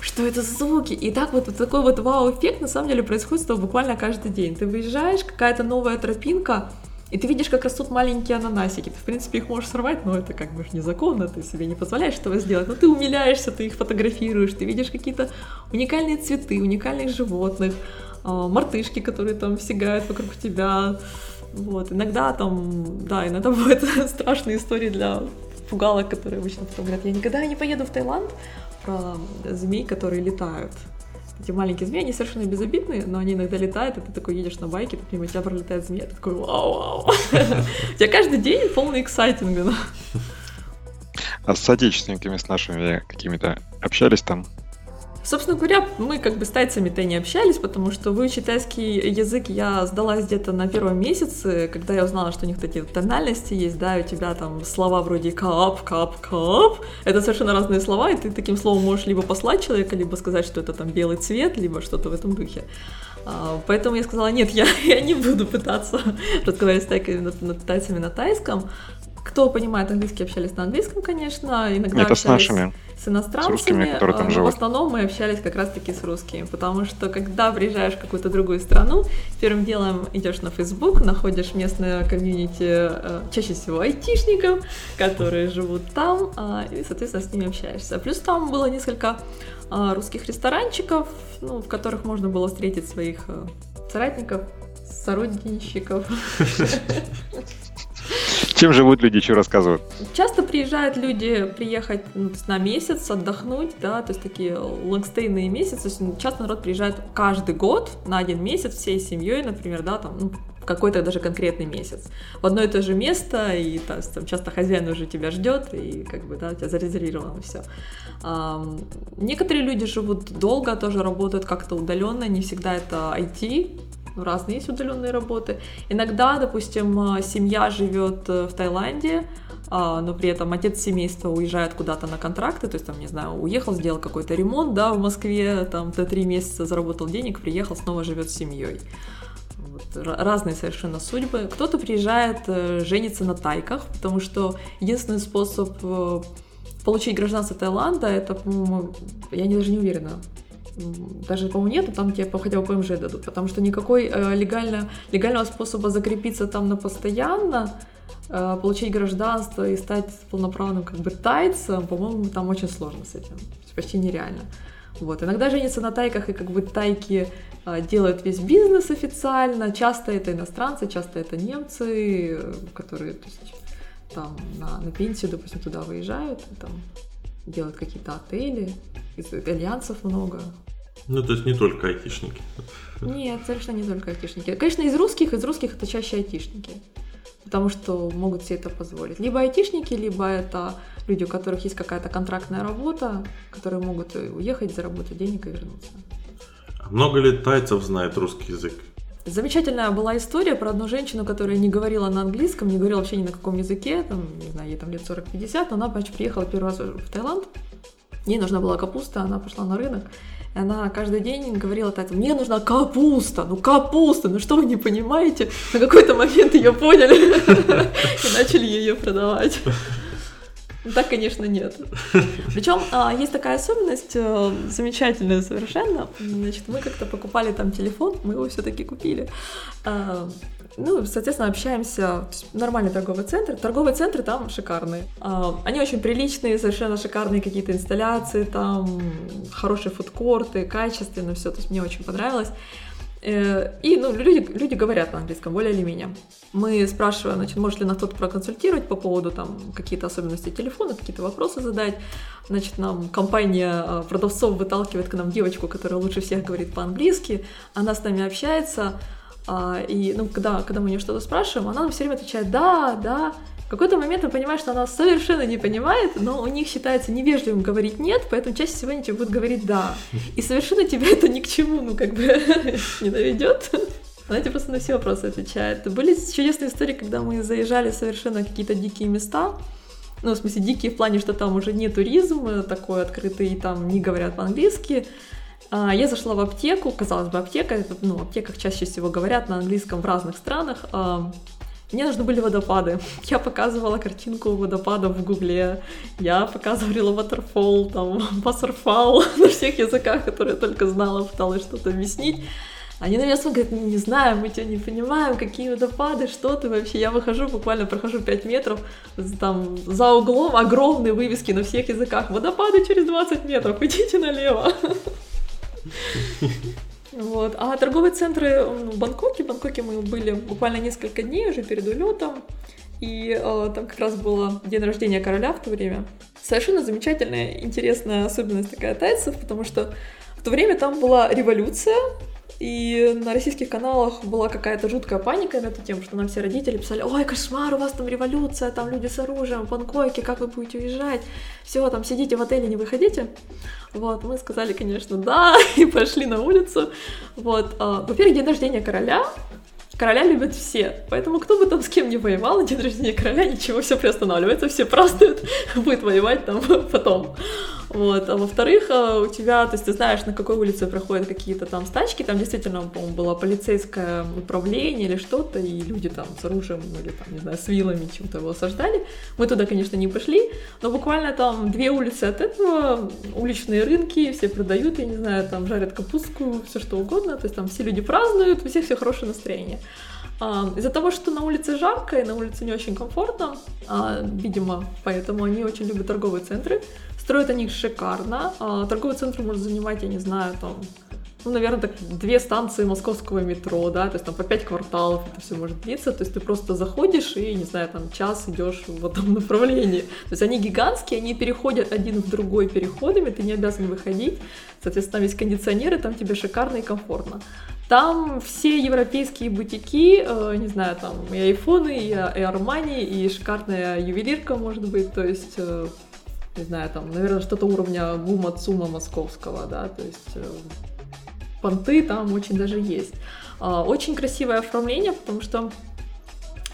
что это за звуки? И так вот, вот такой вот вау-эффект на самом деле происходит с тобой буквально каждый день. Ты выезжаешь, какая-то новая тропинка, и ты видишь, как растут маленькие ананасики. Ты, в принципе, их можешь сорвать, но это как бы незаконно, ты себе не позволяешь этого сделать. Но ты умиляешься, ты их фотографируешь, ты видишь какие-то уникальные цветы, уникальных животных, а, мартышки, которые там сигают вокруг тебя. Вот, иногда там, да, иногда *laughs* бывают страшные истории для пугалок, которые обычно потом говорят, я никогда не поеду в Таиланд, про змей, которые летают эти маленькие змеи, они совершенно безобидные, но они иногда летают, и ты такой едешь на байке, тут мимо тебя пролетает змея, ты такой вау-вау. *laughs* У тебя каждый день полный эксайтинга. А с соотечественниками, с нашими какими-то общались там? Собственно говоря, мы как бы с тайцами-то не общались, потому что выучить тайский язык я сдалась где-то на первом месяце, когда я узнала, что у них такие тональности есть, да, у тебя там слова вроде кап, кап, кап. Это совершенно разные слова, и ты таким словом можешь либо послать человека, либо сказать, что это там белый цвет, либо что-то в этом духе. А, поэтому я сказала, нет, я, *laughs* я не буду пытаться *laughs* разговаривать с тайцами, на, тайцами на тайском. Кто понимает английский, общались на английском, конечно. Иногда Это общались... с нашими с иностранцами, с русскими, которые там но живут. в основном мы общались как раз-таки с русскими, потому что когда приезжаешь в какую-то другую страну, первым делом идешь на Facebook, находишь местное комьюнити, э, чаще всего айтишников, которые живут там, а, и, соответственно, с ними общаешься. Плюс там было несколько а, русских ресторанчиков, ну, в которых можно было встретить своих э, соратников, сородничников. *laughs* Чем живут люди, что рассказывают? Часто приезжают люди приехать ну, на месяц, отдохнуть, да, то есть такие лонгстейные месяцы. Часто народ приезжает каждый год на один месяц всей семьей, например, да, там, ну, какой-то даже конкретный месяц. В одно и то же место, и там, там часто хозяин уже тебя ждет, и как бы, да, у тебя зарезервировано все. А, некоторые люди живут долго, тоже работают как-то удаленно, не всегда это IT, разные есть удаленные работы. Иногда, допустим, а, семья живет э, в Таиланде, а, но при этом отец семейства уезжает куда-то на контракты, то есть там, не знаю, уехал, сделал какой-то ремонт, да, в Москве, там, ты три месяца заработал денег, приехал, снова живет с семьей. Вот, разные совершенно судьбы. Кто-то приезжает, э, женится на тайках, потому что единственный способ э, получить гражданство Таиланда, это, по-моему, я даже не уверена, даже, по-моему, нету, там тебе хотя бы ПМЖ дадут, потому что никакой э, легально, легального способа закрепиться там на постоянно, э, получить гражданство и стать полноправным как бы тайцем, по-моему, там очень сложно с этим, почти нереально. Вот. Иногда женятся на тайках, и как бы тайки э, делают весь бизнес официально. Часто это иностранцы, часто это немцы, э, которые то есть, там на, на пенсию, допустим, туда выезжают, там делают какие-то отели, итальянцев много. Ну, то есть не только айтишники. Нет, совершенно не только айтишники. Конечно, из русских, из русских это чаще айтишники. Потому что могут себе это позволить. Либо айтишники, либо это люди, у которых есть какая-то контрактная работа, которые могут уехать, заработать денег и вернуться. А много ли тайцев знает русский язык? Замечательная была история про одну женщину, которая не говорила на английском, не говорила вообще ни на каком языке, там, не знаю, ей там лет 40-50, но она, значит, приехала первый раз в Таиланд, ей нужна была капуста, она пошла на рынок, и она каждый день говорила так, мне нужна капуста, ну капуста, ну что вы не понимаете? На какой-то момент ее поняли *laughs* и начали ее продавать. Ну, так, конечно, нет. Причем а, есть такая особенность, а, замечательная совершенно. Значит, мы как-то покупали там телефон, мы его все-таки купили. А, ну, соответственно, общаемся. Нормальный торговый центр. Торговые центры там шикарные. А, они очень приличные, совершенно шикарные какие-то инсталляции, там хорошие фудкорты, качественно все. То есть мне очень понравилось. Э, и ну, люди, люди говорят на английском, более или менее. Мы спрашиваем, значит, может ли нас кто-то проконсультировать по поводу там какие-то особенности телефона, какие-то вопросы задать. Значит, нам компания э, продавцов выталкивает к нам девочку, которая лучше всех говорит по-английски. Она с нами общается, а, и, ну, когда, когда мы у нее что-то спрашиваем, она нам все время отвечает «да, да». В какой-то момент мы понимаем, что она совершенно не понимает, но у них считается невежливым говорить «нет», поэтому чаще всего они тебе будут говорить «да». И совершенно тебе это ни к чему, ну, как бы *laughs* не доведет. Она тебе просто на все вопросы отвечает. Были чудесные истории, когда мы заезжали совершенно какие-то дикие места, ну, в смысле, дикие в плане, что там уже не туризм такой открытый, и там не говорят по-английски, а, я зашла в аптеку, казалось бы, аптека, ну, в аптеках чаще всего говорят на английском в разных странах. А, мне нужны были водопады. Я показывала картинку водопадов в гугле. Я показывала waterfall, там, waterfall *laughs* на всех языках, которые я только знала, пыталась что-то объяснить. Они на меня смотрят, говорят, не знаю, мы тебя не понимаем, какие водопады, что ты вообще. Я выхожу, буквально прохожу 5 метров, там за углом огромные вывески на всех языках. Водопады через 20 метров, идите налево. *laughs* Вот. А торговые центры ну, в Бангкоке, в Бангкоке мы были буквально несколько дней уже перед улетом, и э, там как раз было день рождения короля в то время. Совершенно замечательная, интересная особенность такая тайцев, потому что в то время там была революция, и на российских каналах была какая-то жуткая паника на эту тему, что нам все родители писали, ой, кошмар, у вас там революция, там люди с оружием, Бангкоке, как вы будете уезжать? Все, там сидите в отеле, не выходите. Вот, мы сказали, конечно, да, *laughs* и пошли на улицу. Вот, а, во-первых, день рождения короля, Короля любят все, поэтому кто бы там с кем не воевал на день рождения короля, ничего, все приостанавливается, все празднуют, *laughs* будет воевать там *laughs* потом. Вот. А во-вторых, э, у тебя, то есть ты знаешь, на какой улице проходят какие-то там стачки, там действительно, по-моему, было полицейское управление или что-то, и люди там с оружием или там, не знаю, с вилами чем-то его осаждали. Мы туда, конечно, не пошли, но буквально там две улицы от этого, уличные рынки, все продают, я не знаю, там жарят капустку, все что угодно, то есть там все люди празднуют, у всех все хорошее настроение. Из-за того, что на улице жарко и на улице не очень комфортно, а, видимо, поэтому они очень любят торговые центры. Строят они шикарно. А, торговый центр может занимать, я не знаю, там ну, наверное, так две станции московского метро, да, то есть там по пять кварталов это все может длиться, то есть ты просто заходишь и, не знаю, там час идешь в одном *laughs* направлении. То есть они гигантские, они переходят один в другой переходами, ты не обязан выходить, соответственно, там есть кондиционеры, там тебе шикарно и комфортно. Там все европейские бутики, э, не знаю, там и айфоны, и, и Армани, и шикарная ювелирка, может быть, то есть, э, не знаю, там, наверное, что-то уровня Гума Цума московского, да, то есть э, понты там очень даже есть. Э, очень красивое оформление, потому что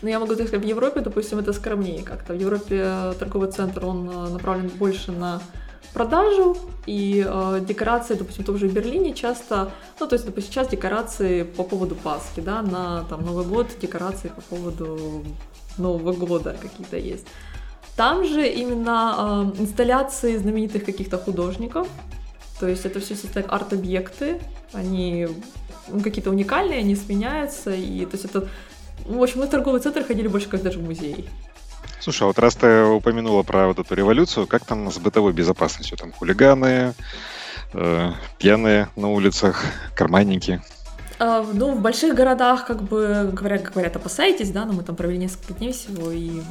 ну, я могу сказать, в Европе, допустим, это скромнее как-то. В Европе торговый центр, он э, направлен больше на продажу, и э, декорации, допустим, в том же Берлине часто, ну, то есть, допустим, сейчас декорации по поводу Пасхи, да, на там Новый год декорации по поводу Нового года какие-то есть. Там же именно э, инсталляции знаменитых каких-то художников, то есть это все как арт-объекты, они ну, какие-то уникальные, они сменяются, и то есть это, в общем, мы в торговый центр ходили больше как даже в музей. Слушай, а вот раз ты упомянула про вот эту революцию, как там с бытовой безопасностью? Там хулиганы, э, пьяные на улицах, карманники? А, ну, в больших городах, как бы, говорят, говорят, опасайтесь, да, но мы там провели несколько дней всего и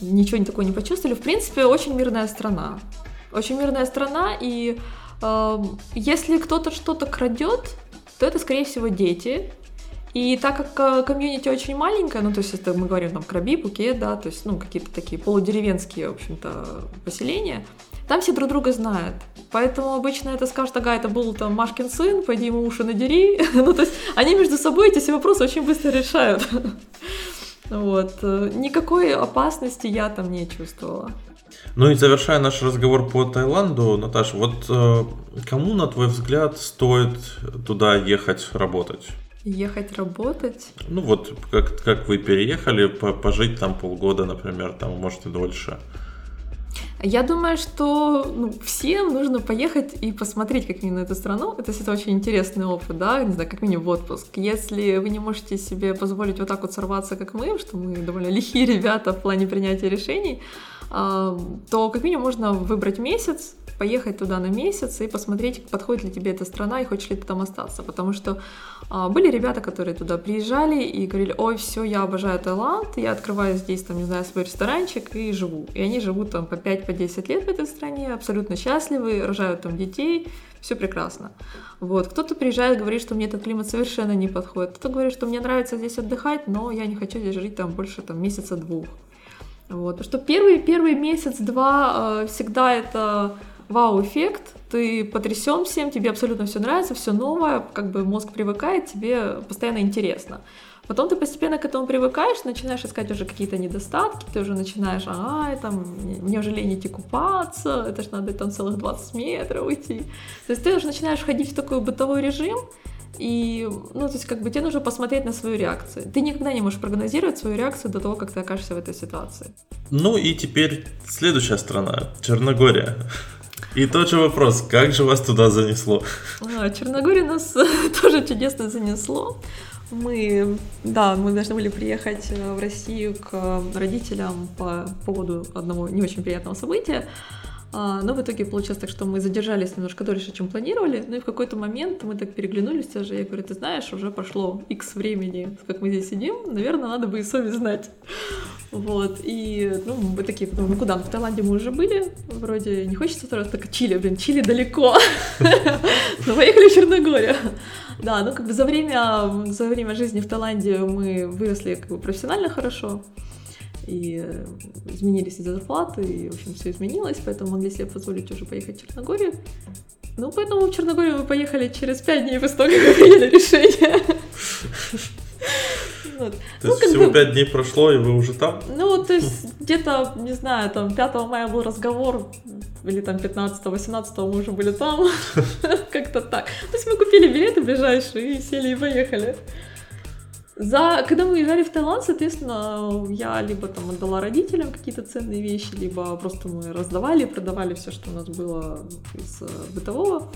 ничего не такого не почувствовали. В принципе, очень мирная страна. Очень мирная страна, и э, если кто-то что-то крадет, то это, скорее всего, дети, и так как э, комьюнити очень маленькое, ну, то есть это мы говорим там Краби, Пукет, да, то есть, ну, какие-то такие полудеревенские, в общем-то, поселения, там все друг друга знают. Поэтому обычно это скажут, ага, это был там Машкин сын, пойди ему уши надери. *laughs* ну, то есть они между собой эти все вопросы очень быстро решают. *laughs* вот. Никакой опасности я там не чувствовала. Ну и завершая наш разговор по Таиланду, Наташа, вот э, кому, на твой взгляд, стоит туда ехать работать? Ехать работать? Ну вот, как, как вы переехали, пожить там полгода, например, там, может и дольше. Я думаю, что ну, всем нужно поехать и посмотреть как минимум эту страну. Это, это очень интересный опыт, да, не знаю, как минимум в отпуск. Если вы не можете себе позволить вот так вот сорваться, как мы, что мы довольно лихие ребята в плане принятия решений, то как минимум можно выбрать месяц, поехать туда на месяц и посмотреть, подходит ли тебе эта страна и хочешь ли ты там остаться. Потому что а, были ребята, которые туда приезжали и говорили, ой, все, я обожаю Таиланд, я открываю здесь, там, не знаю, свой ресторанчик и живу. И они живут там по 5-10 по лет в этой стране, абсолютно счастливы, рожают там детей, все прекрасно. Вот. Кто-то приезжает, говорит, что мне этот климат совершенно не подходит. Кто-то говорит, что мне нравится здесь отдыхать, но я не хочу здесь жить там больше там, месяца-двух. Вот. Потому что первый, первый месяц-два э, всегда это вау-эффект, ты потрясен всем, тебе абсолютно все нравится, все новое, как бы мозг привыкает, тебе постоянно интересно. Потом ты постепенно к этому привыкаешь, начинаешь искать уже какие-то недостатки, ты уже начинаешь, ага, там, мне уже лень идти купаться, это ж надо там целых 20 метров уйти. То есть ты уже начинаешь входить в такой бытовой режим, и, ну, то есть, как бы тебе нужно посмотреть на свою реакцию. Ты никогда не можешь прогнозировать свою реакцию до того, как ты окажешься в этой ситуации. Ну и теперь следующая страна, Черногория. И тот же вопрос, как же вас туда занесло? А, Черногория нас *laughs* тоже чудесно занесло. Мы, да, мы должны были приехать э, в Россию к родителям по поводу одного не очень приятного события. А, но в итоге получилось так, что мы задержались немножко дольше, чем планировали. Ну и в какой-то момент мы так переглянулись даже. Я говорю, ты знаешь, уже прошло X времени, как мы здесь сидим. Наверное, надо бы и совесть знать. Вот. И, ну, мы такие, потом, ну куда? Ну, в Таиланде мы уже были. Вроде не хочется второй раз, так Чили, блин, Чили далеко. *laughs* Ну, поехали в Черногорию. Да, ну как бы за время, за время жизни в Таиланде мы выросли как бы профессионально хорошо и э, изменились из-за зарплаты, и, в общем, все изменилось, поэтому могли себе позволить уже поехать в Черногорию. Ну, поэтому в Черногорию мы поехали через пять дней после того, как приняли решение. *laughs* Вот. То ну, есть всего пять дней прошло, и вы уже там? Ну, то есть где-то, не знаю, там 5 мая был разговор, или там 15-18 мы уже были там, *laughs* как-то так. То есть мы купили билеты ближайшие и сели и поехали. За... Когда мы уезжали в Таиланд, соответственно, я либо там отдала родителям какие-то ценные вещи, либо просто мы раздавали, продавали все, что у нас было из э, бытового.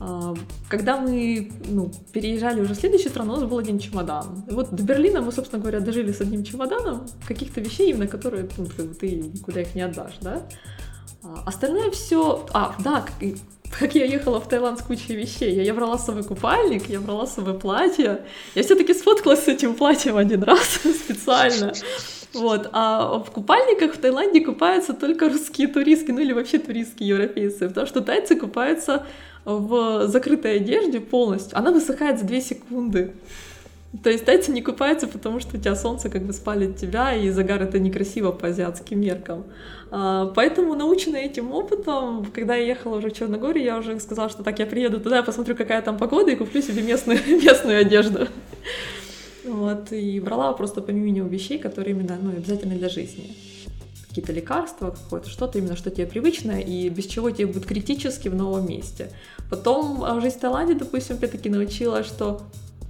А, когда мы ну, переезжали уже в следующую страну, у нас был один чемодан. Вот до Берлина мы, собственно говоря, дожили с одним чемоданом каких-то вещей, именно которые ну, ты никуда их не отдашь, да. А остальное все... А, да, как я ехала в Таиланд с кучей вещей. Я, брала с собой купальник, я брала с собой платье. Я все-таки сфоткалась с этим платьем один раз *laughs* специально. Вот. А в купальниках в Таиланде купаются только русские туристки, ну или вообще туристские европейцы, потому что тайцы купаются в закрытой одежде полностью. Она высыхает за 2 секунды. То есть тайцы не купаются, потому что у тебя солнце как бы спалит тебя, и загар это некрасиво по азиатским меркам. А, поэтому, наученная этим опытом, когда я ехала уже в Черногорию, я уже сказала, что так, я приеду туда, посмотрю, какая там погода, и куплю себе местную, *laughs* местную одежду. Вот, и брала просто по минимуму вещей, которые именно ну, обязательны для жизни. Какие-то лекарства, какое-то что-то именно, что тебе привычно, и без чего тебе будет критически в новом месте. Потом а, жизнь в Таиланде, допустим, опять-таки научила, что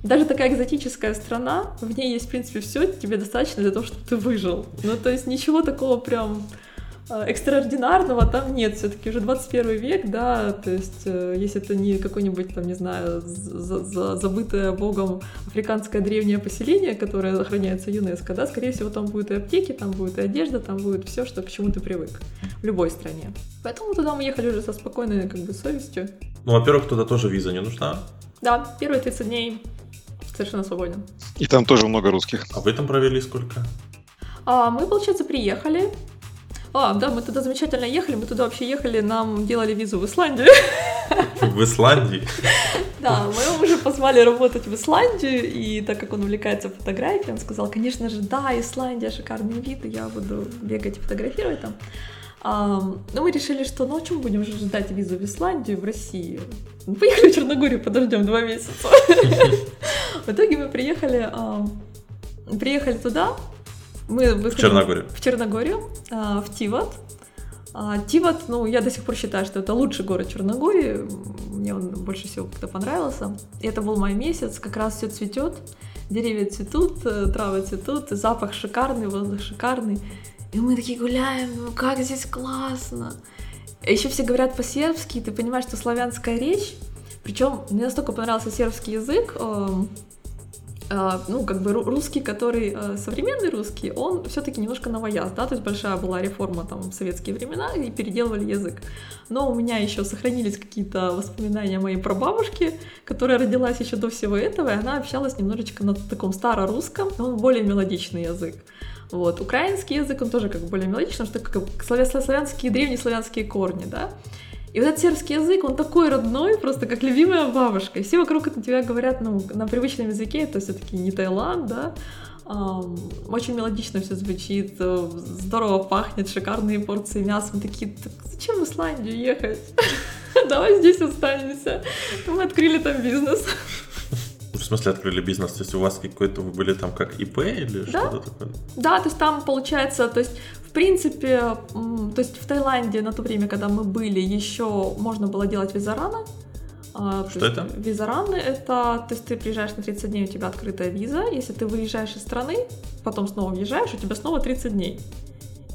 даже такая экзотическая страна, в ней есть, в принципе, все, тебе достаточно для того, чтобы ты выжил. Ну, то есть ничего такого прям э, экстраординарного там нет, все-таки уже 21 век, да, то есть э, если это не какое-нибудь там, не знаю, за за забытое богом африканское древнее поселение, которое охраняется ЮНЕСКО, да, скорее всего там будет и аптеки, там будет и одежда, там будет все, что к чему ты привык в любой стране. Поэтому туда мы ехали уже со спокойной как бы совестью. Ну, во-первых, туда тоже виза не нужна. Да, первые 30 дней совершенно свободен. И там тоже много русских. А вы там провели сколько? А, мы, получается, приехали. А, да, мы туда замечательно ехали. Мы туда вообще ехали, нам делали визу в Исландию. *laughs* В Исландии? Да, мы его уже позвали работать в Исландию, и так как он увлекается фотографией, он сказал, конечно же, да, Исландия, шикарный вид, и я буду бегать и фотографировать там. А, ну, мы решили, что ну, о чем будем же ждать визу в Исландию, в Россию? Ну, поехали в Черногорию, подождем два месяца. *laughs* В итоге мы приехали, а, приехали туда. Мы в Черногорию. В Черногорию, а, в Тиват. А, Тиват, ну, я до сих пор считаю, что это лучший город Черногории. Мне он больше всего как-то понравился. И это был май месяц, как раз все цветет. Деревья цветут, э, травы цветут, запах шикарный, воздух шикарный. И мы такие гуляем, ну как здесь классно. Еще все говорят по-сербски, и ты понимаешь, что славянская речь. Причем мне настолько понравился сербский язык, эм, ну, как бы русский, который э, современный русский, он все-таки немножко новояз, да, то есть большая была реформа там в советские времена, и переделывали язык. Но у меня еще сохранились какие-то воспоминания моей прабабушки, которая родилась еще до всего этого, и она общалась немножечко на таком старорусском, он более мелодичный язык. Вот. Украинский язык, он тоже как бы более мелодичный, потому что как славянские, древнеславянские корни, да. И вот этот сербский язык, он такой родной, просто как любимая бабушка. И все вокруг от тебя говорят, ну, на привычном языке, это все-таки не Таиланд, да, очень мелодично все звучит, э, здорово пахнет, шикарные порции мяса. Мы такие, так зачем в Исландию ехать? *laughs* Давай здесь останемся. Мы открыли там бизнес. В смысле открыли бизнес? То есть у вас какой-то вы были там как ИП или да? что-то такое? Да, то есть там получается, то есть принципе, то есть в Таиланде на то время, когда мы были, еще можно было делать визарана. Что это? Визараны это, то есть ты приезжаешь на 30 дней, у тебя открытая виза, если ты выезжаешь из страны, потом снова въезжаешь, у тебя снова 30 дней.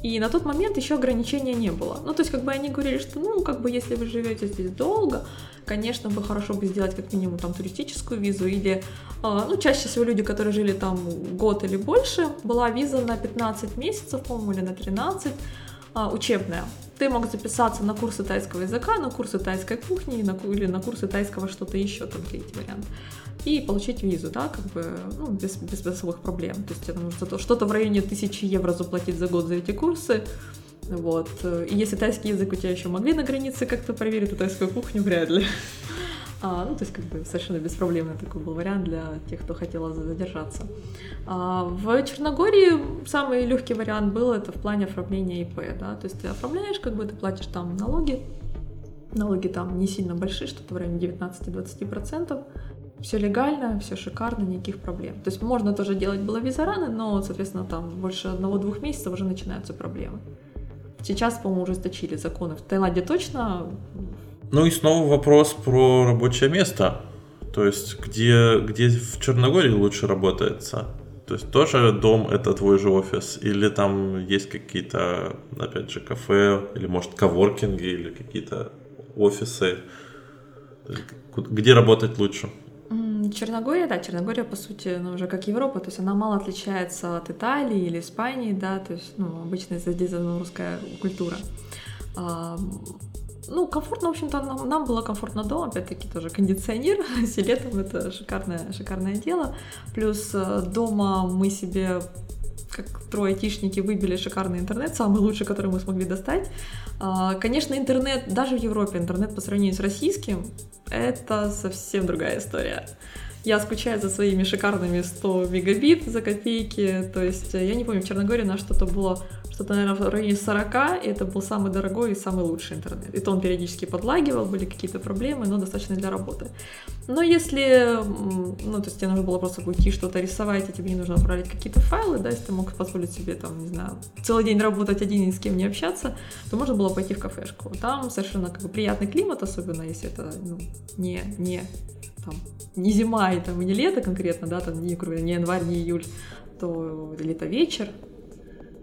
И на тот момент еще ограничения не было. Ну, то есть, как бы они говорили, что, ну, как бы, если вы живете здесь долго, конечно, бы хорошо бы сделать как минимум там туристическую визу или, а, ну, чаще всего люди, которые жили там год или больше, была виза на 15 месяцев, по-моему, или на 13, а, учебная. Ты мог записаться на курсы тайского языка, на курсы тайской кухни или на курсы тайского что-то еще, там третий вариант и получить визу, да, как бы, ну, без, без особых проблем. То есть, думаю, что что-то в районе тысячи евро заплатить за год за эти курсы, вот. И если тайский язык у тебя еще могли на границе как-то проверить, то тайскую кухню вряд ли. А, ну, то есть, как бы совершенно беспроблемный такой был вариант для тех, кто хотел задержаться. А, в Черногории самый легкий вариант был это в плане оформления ИП, да, то есть ты оформляешь, как бы ты платишь там налоги, налоги там не сильно большие, что-то в районе 19-20%, все легально, все шикарно, никаких проблем. То есть можно тоже делать было визараны, но, соответственно, там больше одного-двух месяцев уже начинаются проблемы. Сейчас, по-моему, ужесточили законы. В Таиланде точно. Ну и снова вопрос про рабочее место. То есть, где, где в Черногории лучше работается? То есть тоже дом это твой же офис? Или там есть какие-то, опять же, кафе, или может коворкинги, или какие-то офисы? Где работать лучше? Черногория, да, Черногория, по сути, ну, уже как Европа, то есть она мало отличается от Италии или Испании, да, то есть, ну, обычно здесь русская культура. ну, комфортно, в общем-то, нам, нам было комфортно дома, опять-таки тоже кондиционер, *laughs* все летом это шикарное, шикарное дело. Плюс э, дома мы себе как трое айтишники выбили шикарный интернет, самый лучший, который мы смогли достать. А, конечно, интернет, даже в Европе, интернет по сравнению с российским, это совсем другая история. Я скучаю за своими шикарными 100 мегабит за копейки. То есть, э, я не помню, в Черногории на что-то было что-то, наверное, в районе 40, и это был самый дорогой и самый лучший интернет. И то он периодически подлагивал, были какие-то проблемы, но достаточно для работы. Но если, ну, то есть тебе нужно было просто уйти что-то рисовать, и тебе не нужно отправлять какие-то файлы, да, если ты мог позволить себе, там, не знаю, целый день работать один и с кем не общаться, то можно было пойти в кафешку. Там совершенно как бы приятный климат, особенно если это, ну, не, не там, не зима и, там, не лето конкретно, да, там, не, не январь, не июль, то лето вечер,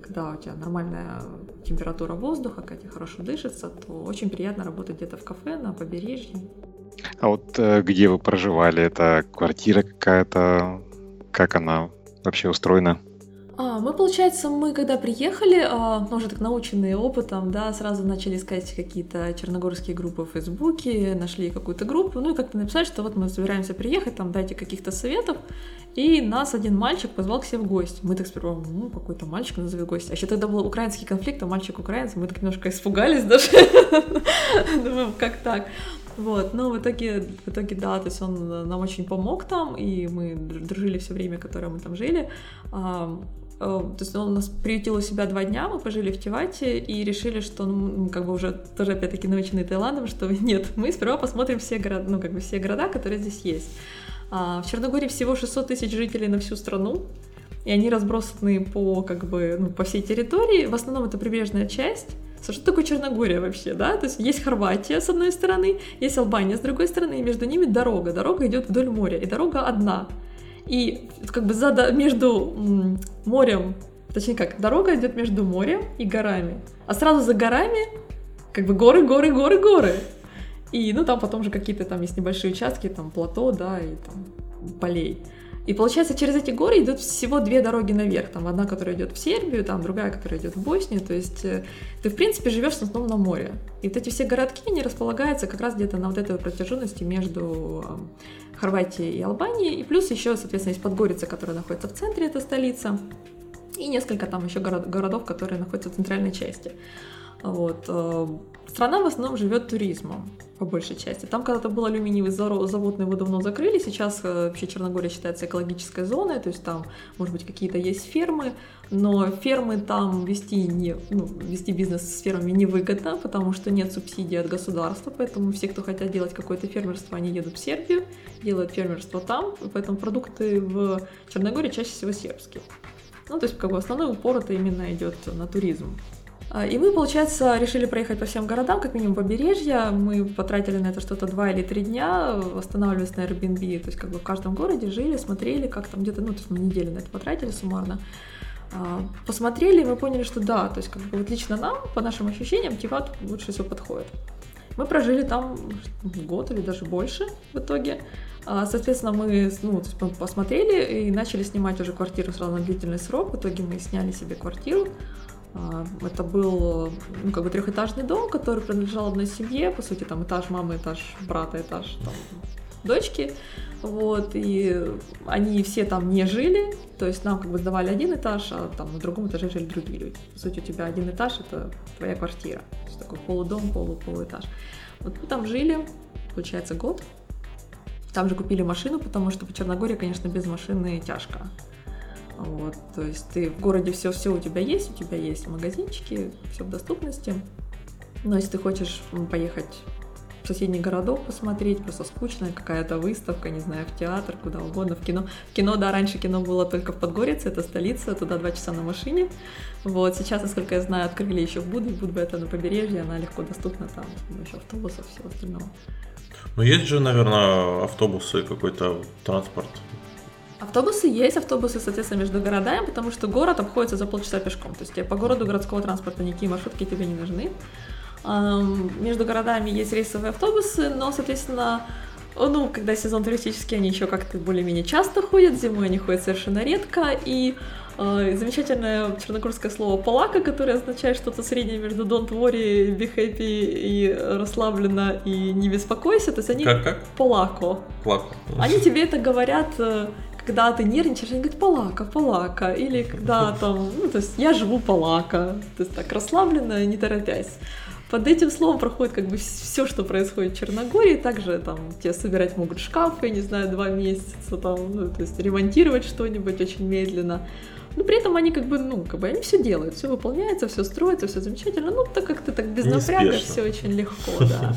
когда у тебя нормальная температура воздуха, когда тебе хорошо дышится, то очень приятно работать где-то в кафе на побережье. А вот э, где вы проживали? Это квартира какая-то? Как она вообще устроена? А, мы, получается, мы когда приехали, а, ну, уже так наученные опытом, да, сразу начали искать какие-то черногорские группы в Фейсбуке, нашли какую-то группу, ну и как-то написать, что вот мы собираемся приехать, там дайте каких-то советов, и нас один мальчик позвал к себе в гости. Мы так сперва, ну, какой-то мальчик назови гость. А еще тогда был украинский конфликт, а мальчик украинец, мы так немножко испугались даже. *laughs* Думаем, как так? Вот, но в итоге, в итоге, да, то есть он нам очень помог там, и мы дружили все время, которое мы там жили. Э, то есть он нас приютил у себя два дня, мы пожили в Тивате и решили, что, ну, как бы уже тоже опять-таки научены Таиландом, что *laughs* нет, мы сперва посмотрим все города, ну, как бы все города, которые здесь есть. А, в Черногории всего 600 тысяч жителей на всю страну, и они разбросаны по, как бы, ну, по всей территории. В основном это прибрежная часть. Что такое Черногория вообще, да? То есть есть Хорватия с одной стороны, есть Албания с другой стороны, и между ними дорога. Дорога идет вдоль моря, и дорога одна. И как бы за, между морем, точнее как, дорога идет между морем и горами. А сразу за горами как бы горы, горы, горы, горы. И, ну, там потом же какие-то там есть небольшие участки, там плато, да, и там полей. И получается, через эти горы идут всего две дороги наверх. Там одна, которая идет в Сербию, там другая, которая идет в Боснию. То есть э, ты, в принципе, живешь в основном на море. И вот эти все городки, они располагаются как раз где-то на вот этой протяженности между Хорватией и Албанией. И плюс еще, соответственно, есть Подгорица, которая находится в центре, это столица. И несколько там еще город, городов, которые находятся в центральной части. Вот. Страна в основном живет туризмом, по большей части. Там когда-то был алюминиевый завод, но его давно закрыли. Сейчас э, вообще Черногория считается экологической зоной, то есть там, может быть, какие-то есть фермы, но фермы там вести, не, ну, вести бизнес с фермами невыгодно, потому что нет субсидий от государства, поэтому все, кто хотят делать какое-то фермерство, они едут в Сербию, делают фермерство там, поэтому продукты в Черногории чаще всего сербские. Ну, то есть, как бы основной упор это именно идет на туризм. А, и мы, получается, решили проехать по всем городам, как минимум побережье. Мы потратили на это что-то два или три дня, останавливались на Airbnb, то есть как бы в каждом городе жили, смотрели, как там где-то, ну, то есть мы неделю на это потратили суммарно. А, посмотрели, и мы поняли, что да, то есть как бы вот лично нам, по нашим ощущениям, Тиват лучше всего подходит. Мы прожили там год или даже больше в итоге. А, соответственно, мы ну, посмотрели и начали снимать уже квартиру сразу на длительный срок. В итоге мы сняли себе квартиру. А, это был ну, как бы трехэтажный дом, который принадлежал одной семье, по сути, там этаж мамы, этаж брата, этаж там, дочки. Вот, и они все там не жили, то есть нам как бы сдавали один этаж, а там на другом этаже жили другие люди. По сути, у тебя один этаж — это твоя квартира. То есть такой полудом, полу, полуэтаж. Вот мы там жили, получается, год. Там же купили машину, потому что по Черногории, конечно, без машины тяжко. Вот, то есть ты в городе все, все у тебя есть, у тебя есть магазинчики, все в доступности. Но если ты хочешь поехать в соседний городок посмотреть, просто скучно, какая-то выставка, не знаю, в театр, куда угодно, в кино. В кино, да, раньше кино было только в Подгорице, это столица, туда два часа на машине. Вот, сейчас, насколько я знаю, открыли еще в Будве, Будва это на побережье, она легко доступна, там еще автобусов, всего остального. Ну, есть же, наверное, автобусы, какой-то транспорт Автобусы есть, автобусы, соответственно, между городами, потому что город обходится за полчаса пешком. То есть тебе по городу городского транспорта никакие маршрутки тебе не нужны. Между городами есть рейсовые автобусы, но, соответственно, ну, когда сезон туристический, они еще как-то более-менее часто ходят, зимой они ходят совершенно редко, и э, замечательное черногорское слово «палака», которое означает что-то среднее между «don't worry», «be happy» и «расслабленно» и «не беспокойся». То есть они... Как, как? Полако. Плако. Они тебе это говорят, э, когда ты нервничаешь, они говорят «полака, полака». Или когда там, ну, то есть я живу полака. То есть так расслабленно, не торопясь. Под этим словом проходит как бы все, что происходит в Черногории. Также там тебе собирать могут шкафы, не знаю, два месяца, там, ну, то есть ремонтировать что-нибудь очень медленно. Но при этом они как бы, ну, как бы они все делают, все выполняется, все строится, все замечательно. Ну, так как ты так без напряга, все очень легко, да.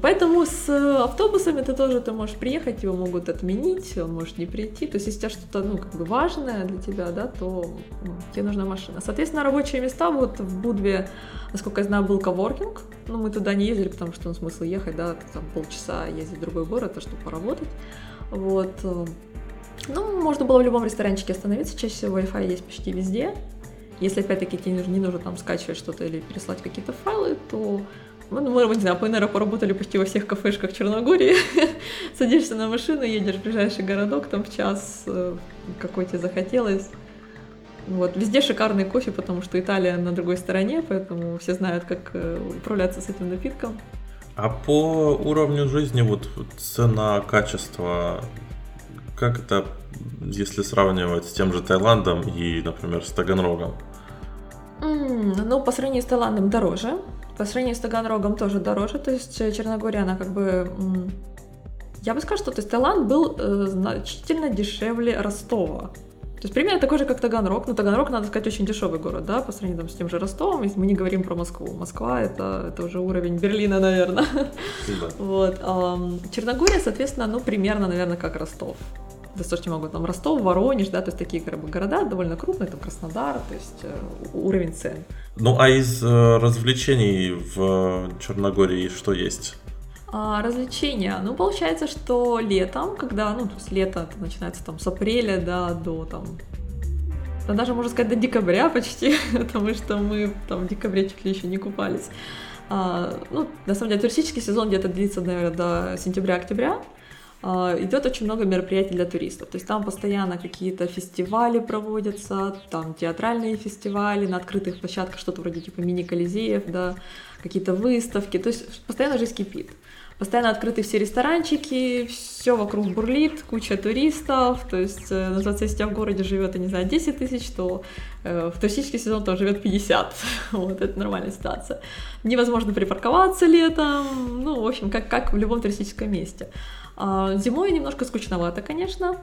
Поэтому с э, автобусами ты тоже ты можешь приехать, его могут отменить, он может не прийти. То есть, если у тебя что-то, ну, как бы важное для тебя, да, то ну, тебе нужна машина. Соответственно, рабочие места вот в Будве, насколько я знаю, был коворкинг. Но ну, мы туда не ездили, потому что ну, смысл ехать, да, там полчаса ездить в другой город, а чтобы поработать. Вот. Э, ну, можно было в любом ресторанчике остановиться, чаще всего Wi-Fi есть почти везде. Если, опять-таки, тебе не нужно там скачивать что-то или переслать какие-то файлы, то ну, мы, не знаю, мы, наверное, поработали почти во всех кафешках Черногории. *laughs* Садишься на машину, едешь в ближайший городок, там в час, э, какой тебе захотелось. Вот. Везде шикарный кофе, потому что Италия на другой стороне, поэтому все знают, как э, управляться с этим напитком. А по уровню жизни, вот цена, качество, как это, если сравнивать с тем же Таиландом и, например, с Таганрогом? Mm, ну, по сравнению с Таиландом дороже, по сравнению с Таганрогом тоже дороже, то есть э, Черногория, она как бы... Я бы сказала, что то есть, Таиланд был э, значительно дешевле Ростова. То есть примерно такой же, как Таганрог. Но Таганрог, надо сказать, очень дешевый город, да, по сравнению там, с тем же Ростовом. Если мы не говорим про Москву. Москва это, это уже уровень Берлина, наверное. Да. *laughs* Вот. Черногория, соответственно, ну, примерно, наверное, как Ростов достаточно много, там Ростов, Воронеж, да, то есть такие как бы, города довольно крупные, там Краснодар, то есть э, уровень цен. Ну а из э, развлечений в Черногории что есть? А, развлечения. Ну, получается, что летом, когда, ну, то есть лето это начинается там с апреля, да, до там да даже, можно сказать, до декабря почти, *laughs* потому что мы там в декабре чуть ли еще не купались. А, ну, на самом деле, туристический сезон где-то длится, наверное, до сентября-октября. А, идет очень много мероприятий для туристов. То есть там постоянно какие-то фестивали проводятся, там театральные фестивали, на открытых площадках что-то вроде типа мини-колизеев, да, какие-то выставки. То есть постоянно жизнь кипит. Постоянно открыты все ресторанчики, все вокруг бурлит, куча туристов. То есть, называется, если в городе живет, я не знаю, 10 тысяч, то э, в туристический сезон там живет 50. вот, это нормальная ситуация. Невозможно припарковаться летом. Ну, в общем, как, как в любом туристическом месте. А, зимой немножко скучновато, конечно.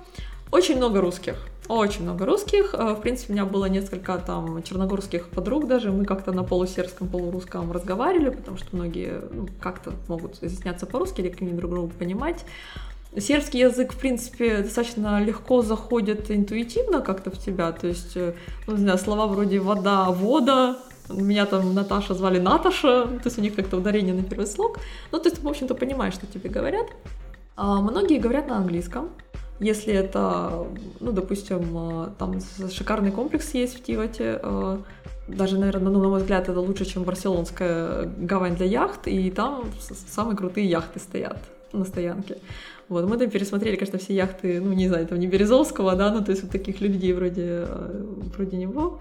Очень много русских. Очень много русских. А, в принципе, у меня было несколько там черногорских подруг даже. Мы как-то на полусербском, полурусском разговаривали, потому что многие ну, как-то могут изъясняться по-русски или как-нибудь друг друга понимать. Сербский язык, в принципе, достаточно легко заходит интуитивно как-то в тебя. То есть, э, ну, не знаю, слова вроде вода, вода, меня там Наташа звали Наташа, то есть у них как-то ударение на первый слог. Ну, то есть, в общем-то, понимаешь, что тебе говорят. А, многие говорят на английском. Если это, ну, допустим, а, там шикарный комплекс есть в Тивате, а, даже, наверное, ну, на мой взгляд, это лучше, чем барселонская гавань для яхт, и там самые крутые яхты стоят на стоянке. Вот, мы там пересмотрели, конечно, все яхты, ну, не знаю, там не Березовского, да, ну, то есть вот таких людей вроде, вроде него.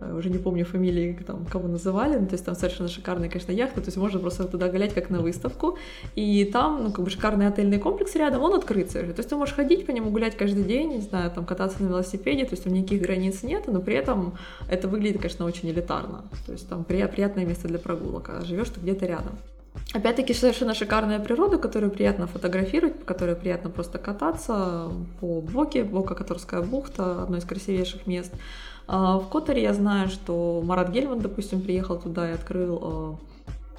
Э, уже не помню фамилии, там, кого называли, ну, то есть там совершенно шикарная, конечно, яхта, то есть можно просто туда гулять как на выставку, и там, ну, как бы шикарный отельный комплекс рядом, он открыт то есть ты можешь ходить по нему, гулять каждый день, не знаю, там, кататься на велосипеде, то есть там никаких границ нет, но при этом это выглядит, конечно, очень элитарно, то есть там приятное место для прогулок, а живешь ты где-то рядом. Опять-таки совершенно шикарная природа, которую приятно фотографировать, по которой приятно просто кататься по Боке, Бока-Которская бухта, одно из красивейших мест. А, в Которе я знаю, что Марат Гельман, допустим, приехал туда и открыл а,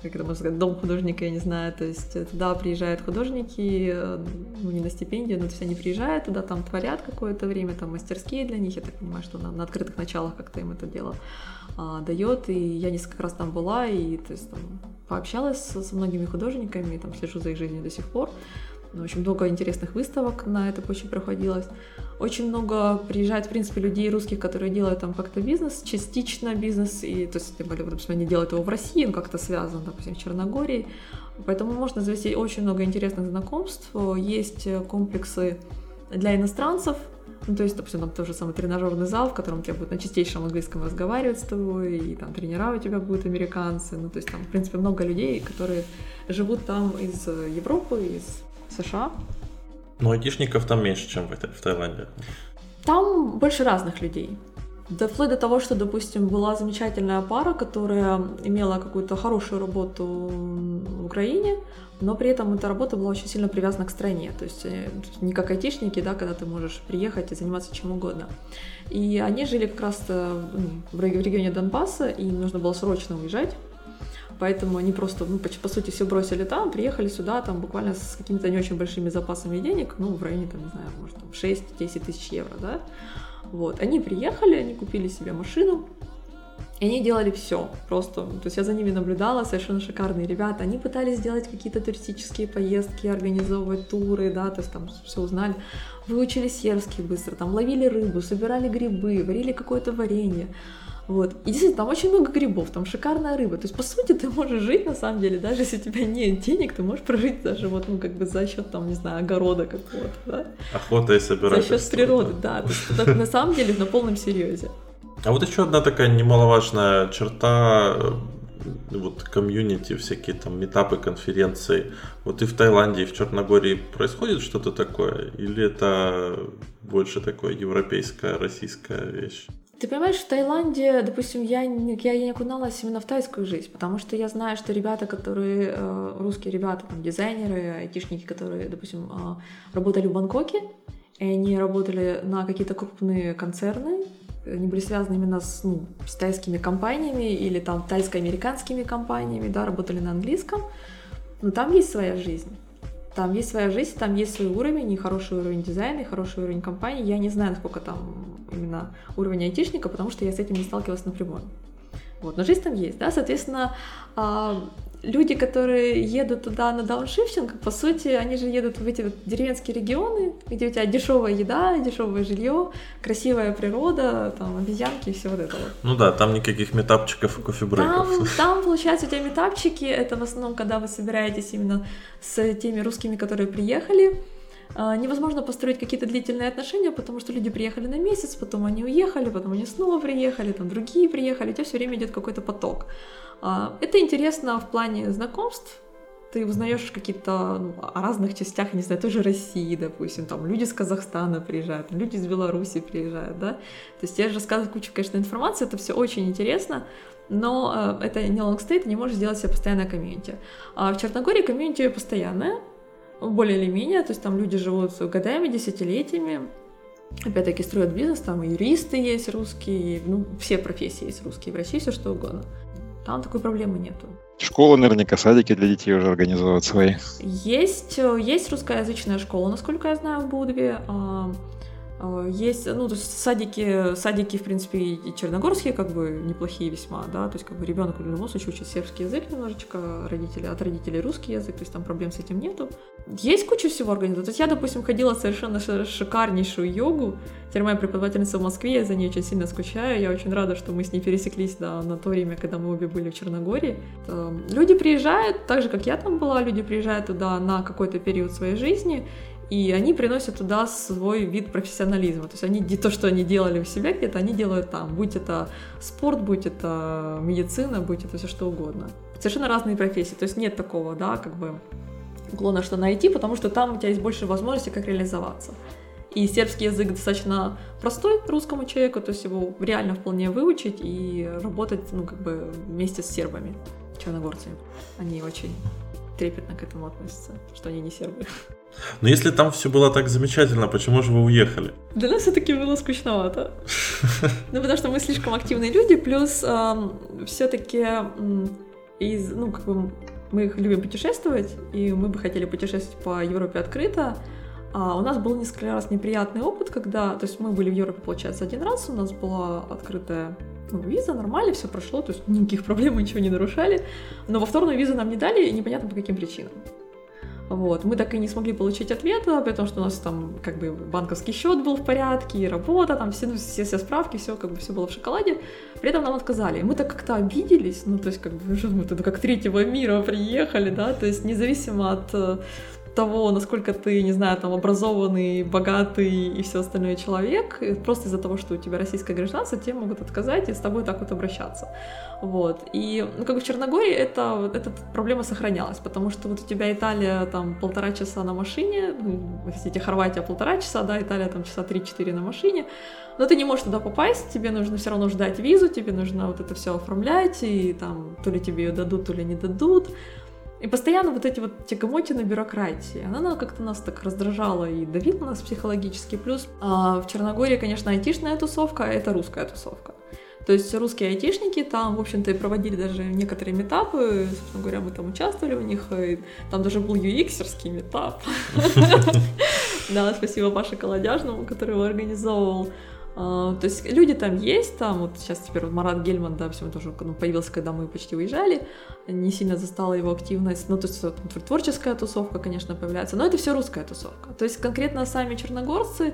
как это можно сказать, дом художника, я не знаю, то есть туда приезжают художники, э, ну, не на стипендию, но то есть они приезжают туда, там творят какое-то время, там мастерские для них, я так понимаю, что на, на открытых началах как-то им это дело а, дает, и я несколько раз там была, и то есть там пообщалась со, со многими художниками, там слежу за их жизнью до сих пор, ну, очень много интересных выставок на этой почве проходилось. Очень много приезжает, в принципе, людей русских, которые делают там как-то бизнес, частично бизнес, и, то есть, тем более, допустим, они делают его в России, он как-то связан, допустим, в Черногории. Поэтому можно завести очень много интересных знакомств. Есть комплексы для иностранцев, Ну, то есть, допустим, там тот же самый тренажерный зал, в котором тебя будут на чистейшем английском разговаривать с тобой, и там тренера у тебя будут американцы. Ну, то есть там, в принципе, много людей, которые живут там из Европы, из США. Но айтишников там меньше, чем в, в Таиланде. Там больше разных людей. Да вплоть до того, что, допустим, была замечательная пара, которая имела какую-то хорошую работу в Украине, но при этом эта работа была очень сильно привязана к стране. То есть э, не как айтишники, да, когда ты можешь приехать и заниматься чем угодно. И они жили как раз э, ну, в регионе Донбасса, и им нужно было срочно уезжать. Поэтому они просто, ну, по, по сути, все бросили там, приехали сюда, там, буквально с какими-то не очень большими запасами денег, ну, в районе, там, не знаю, может, там, 6-10 тысяч евро, да. Вот, они приехали, они купили себе машину, и они делали все, просто, то есть я за ними наблюдала, совершенно шикарные ребята, они пытались сделать какие-то туристические поездки, организовывать туры, да, то есть там все узнали, выучили сербский быстро, там ловили рыбу, собирали грибы, варили какое-то варенье, вот. И действительно, там очень много грибов, там шикарная рыба. То есть, по сути, ты можешь жить, на самом деле, даже если у тебя нет денег, ты можешь прожить даже вот, ну, как бы за счет, там, не знаю, огорода какого-то, да? Охота и собирательство. За счет природы, да. То есть, это, на самом деле, на полном серьезе. А вот еще одна такая немаловажная черта э, вот комьюнити, всякие там метапы, конференции. Вот и в Таиланде, и в Черногории происходит что-то такое? Или это больше такое европейская, российская вещь? Ты понимаешь, в Таиланде, допустим, я, я не окуналась именно в тайскую жизнь, потому что я знаю, что ребята, которые, э, русские ребята, там, дизайнеры, айтишники, которые, допустим, э, работали в Бангкоке, и они работали на какие-то крупные концерны, они были связаны именно с, ну, с тайскими компаниями или там тайско-американскими компаниями, да, работали на английском, но там есть своя жизнь. Там есть своя жизнь, там есть свой уровень, и хороший уровень дизайна, и хороший уровень компании. Я не знаю, насколько там именно уровень айтишника, потому что я с этим не сталкивалась напрямую. Вот, но жизнь там есть, да, соответственно, а, люди, которые едут туда на дауншифтинг, по сути, они же едут в эти деревенские регионы, где у тебя дешевая еда, дешевое жилье, красивая природа, там, обезьянки и все вот это вот. Ну да, там никаких метапчиков и кофебрейков. Там, там, получается, у тебя метапчики, это в основном, когда вы собираетесь именно с теми русскими, которые приехали, невозможно построить какие-то длительные отношения, потому что люди приехали на месяц, потом они уехали, потом они снова приехали, там другие приехали, у тебя все время идет какой-то поток. А, это интересно в плане знакомств, ты узнаешь какие-то ну, о разных частях, не знаю, той же России, допустим, там люди из Казахстана приезжают, люди из Беларуси приезжают, да. То есть я же рассказываю кучу, конечно, информации, это все очень интересно, но э, это не лонгстей, ты не можешь сделать себе постоянное комьюнити. А в Черногории комьюнити постоянное, более или менее, то есть там люди живут годами, десятилетиями, опять-таки строят бизнес, там и юристы есть русские, ну, все профессии есть русские, врачи, все что угодно. Там такой проблемы нету. Школы наверняка, садики для детей уже организовывают свои. Есть, есть русскоязычная школа, насколько я знаю, в Будве. А, есть, ну, то есть садики, садики, в принципе, и черногорские, как бы, неплохие весьма, да, то есть, как бы, ребенок в любом случае учит сербский язык немножечко, родители, от родителей русский язык, то есть, там проблем с этим нету. Есть куча всего организовать. То есть, я, допустим, ходила совершенно шикарнейшую йогу, теперь моя преподавательница в Москве, я за ней очень сильно скучаю, я очень рада, что мы с ней пересеклись, да, на то время, когда мы обе были в Черногории. Люди приезжают, так же, как я там была, люди приезжают туда на какой-то период своей жизни, и они приносят туда свой вид профессионализма. То есть они то, что они делали у себя где-то, они делают там. Будь это спорт, будь это медицина, будь это все что угодно. Совершенно разные профессии. То есть нет такого, да, как бы уклона, что найти, потому что там у тебя есть больше возможностей, как реализоваться. И сербский язык достаточно простой русскому человеку, то есть его реально вполне выучить и работать, ну, как бы вместе с сербами, черногорцами. Они очень трепетно к этому относятся, что они не сербы. Но если там все было так замечательно, почему же вы уехали? Для нас все-таки было скучновато. Ну, потому что мы слишком активные люди, плюс все-таки из, ну, как бы мы любим путешествовать, и мы бы хотели путешествовать по Европе открыто. А у нас был несколько раз неприятный опыт, когда, то есть мы были в Европе, получается, один раз, у нас была открытая ну, виза, нормально, все прошло, то есть никаких проблем, мы ничего не нарушали, но во вторую визу нам не дали, и непонятно по каким причинам. Вот. Мы так и не смогли получить ответа, потому что у нас там как бы банковский счет был в порядке, и работа, там все, ну, все, все справки, все как бы все было в шоколаде. При этом нам отказали. мы так как-то обиделись, ну то есть как бы *laughs* мы туда как третьего мира приехали, да, то есть независимо от того, насколько ты, не знаю, там образованный, богатый и все остальное человек, просто из-за того, что у тебя российское гражданство, тебе могут отказать и с тобой так вот обращаться. Вот. И, ну, как бы в Черногории это, эта проблема сохранялась, потому что вот у тебя Италия там полтора часа на машине, ну, хотите, Хорватия полтора часа, да, Италия там часа 3-4 на машине, но ты не можешь туда попасть, тебе нужно все равно ждать визу, тебе нужно вот это все оформлять, и там то ли тебе ее дадут, то ли не дадут. И постоянно вот эти вот тягомотины бюрократии, она как-то нас так раздражала и давила нас психологически. Плюс а в Черногории, конечно, айтишная тусовка, а это русская тусовка. То есть русские айтишники там, в общем-то, и проводили даже некоторые метапы, собственно говоря, мы там участвовали в них, и там даже был UX-ерский метап. *laughs* Да, спасибо Паше Колодяжному, который его организовывал. Uh, то есть люди там есть, там вот сейчас теперь вот Марат Гельман, да, все тоже ну, появился, когда мы почти уезжали, не сильно застала его активность, ну то есть вот, творческая тусовка, конечно, появляется, но это все русская тусовка. То есть конкретно сами черногорцы,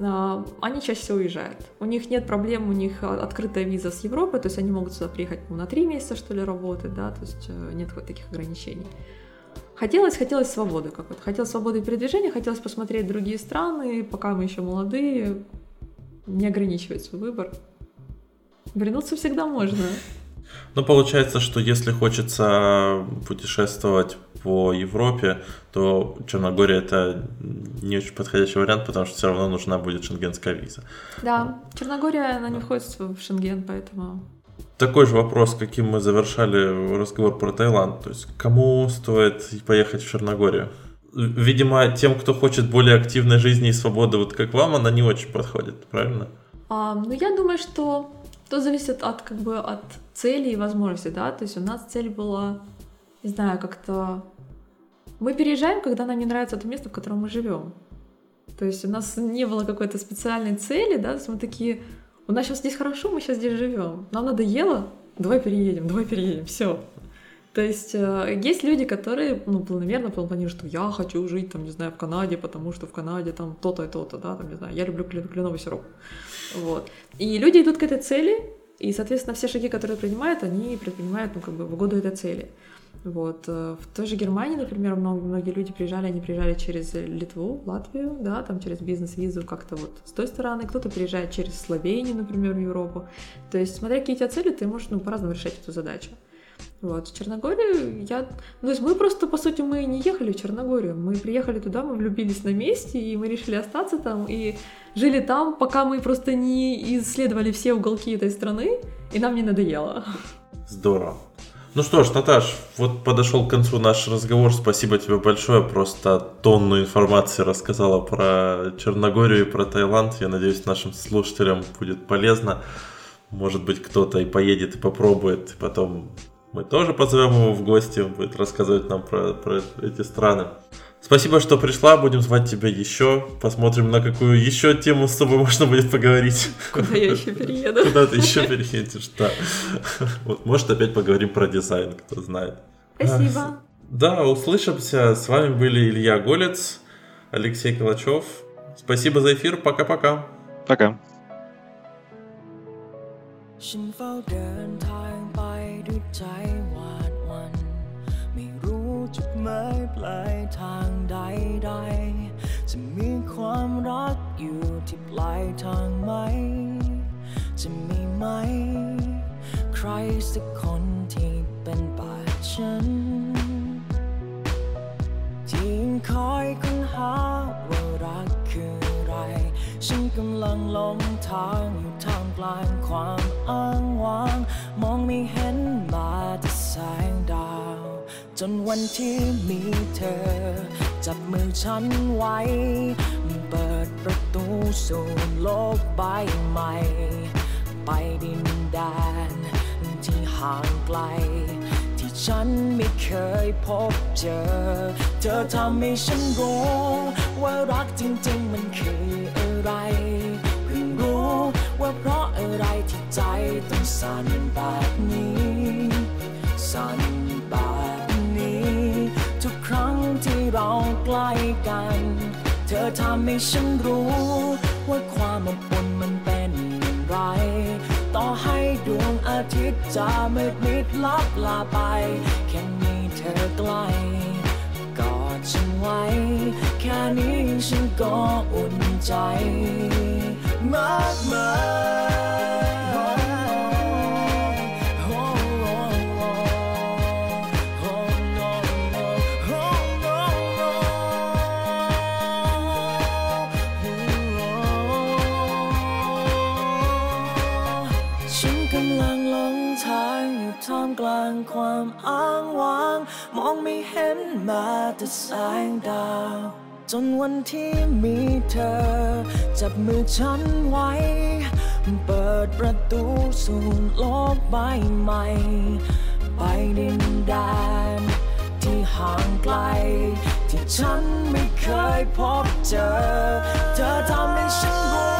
uh, они чаще всего уезжают. У них нет проблем, у них открытая виза с Европы, то есть они могут сюда приехать ну, на три месяца, что ли, работать, да, то есть uh, нет вот таких ограничений. Хотелось, хотелось свободы какой-то, хотелось свободы передвижения, хотелось посмотреть другие страны, пока мы еще молодые, не ограничивать свой выбор. Вернуться всегда можно. *laughs* Ну, получается, что если хочется путешествовать по Европе, то Черногория это не очень подходящий вариант, потому что все равно нужна будет шенгенская виза. Да, Черногория, она не входит в Шенген, поэтому... Такой же вопрос, каким мы завершали разговор про Таиланд. То есть, кому стоит поехать в Черногорию? Видимо, тем, кто хочет более активной жизни и свободы, вот как вам, она не очень подходит, правильно? А, ну, я думаю, что то зависит от, как бы, от цели и возможностей, да, то есть у нас цель была, не знаю, как-то... Мы переезжаем, когда нам не нравится то место, в котором мы живем. То есть у нас не было какой-то специальной цели, да, то есть мы такие, у нас сейчас здесь хорошо, мы сейчас здесь живем. Нам надоело, давай переедем, давай переедем, все. То есть э, есть люди, которые, ну, планомерно планируют, что я хочу жить, там, не знаю, в Канаде, потому что в Канаде там то-то и то-то, да, там, не знаю, я люблю кленовый сироп. Вот. И люди идут к этой цели, и, соответственно, все шаги, которые принимают, они предпринимают, ну, как бы, в угоду этой цели. Вот. Э, в той же Германии, например, много, многие люди приезжали, они приезжали через Литву, Латвию, да, там через бизнес-визу как-то вот с той стороны, кто-то приезжает через Словению, например, в Европу. То есть, смотря какие у тебя цели, ты можешь, ну, по-разному решать эту задачу. Вот, в Черногорию я... Ну, то есть мы просто, по сути, мы не ехали в Черногорию. Мы приехали туда, мы влюбились на месте, и мы решили остаться там, и жили там, пока мы просто не исследовали все уголки этой страны, и нам не надоело. Здорово. Ну что ж, Наташ, вот подошел к концу наш разговор. Спасибо тебе большое. Просто тонну информации рассказала про Черногорию и про Таиланд. Я надеюсь, нашим слушателям будет полезно. Может быть, кто-то и поедет и попробует, и потом мы тоже позовем его в гости, он будет рассказывать нам про, про эти страны. Спасибо, что пришла, будем звать тебя еще, посмотрим, на какую еще тему с тобой *laughs* можно будет поговорить. Куда я еще перееду. Куда ты еще переедешь, да. Вот, может, опять поговорим про дизайн, кто знает. Спасибо. Да, услышимся. С вами были Илья Голец, Алексей Калачев. Спасибо за эфир. Пока-пока. Пока. ฉัน ใจหวาดวัน ไม่รู้จุดหมายปลายทางใดๆ จะมีความรักอยู่ที่ปลายทางไหม จะมีไหม ใครสักคนที่เป็นปาฉันที่คอยค้นหาว่ารัก ฉันกำลังหลงทางอยู่ท่ามกลางความอ้างว้าง มองไม่เห็นมาแต่แสงดาว จนวันที่มีเธอ จับมือฉันไว้ เปิดประตูสู่โลกใบใหม่ ไปดินแดนที่ห่างไกล ที่ฉันไม่เคยพบเจอ เธอทำให้ฉันรู้ว่ารักจริงๆมันคือ อะไร เพิ่งรู้ว่าเพราะอะไรที่ใจต้องสั่นแบบนี้ สั่นแบบนี้ ทุกครั้งที่เราใกล้กัน เธอทำให้ฉันรู้ ว่าความอบอุ่นมันเป็นอย่างไร ต่อให้ดวงอาทิตย์จะมืดมิดลับลาไป แค่มีเธอใกล้ กอดฉันไว้ฉันก็อุ่นใจ มากมายฉันกำลังหลงทางอยู่ท่ามกลางความอ้างว้างม องไม่เห็นม้แต่แสงดาว จนวันที่มีเธอ จับมือฉันไว้ เปิดประตูสู่โลกใบใหม่ ไปดินแดน ที่ห่างไกล ที่ฉันไม่เคยพบเจอ เธอทำให้ฉันรู้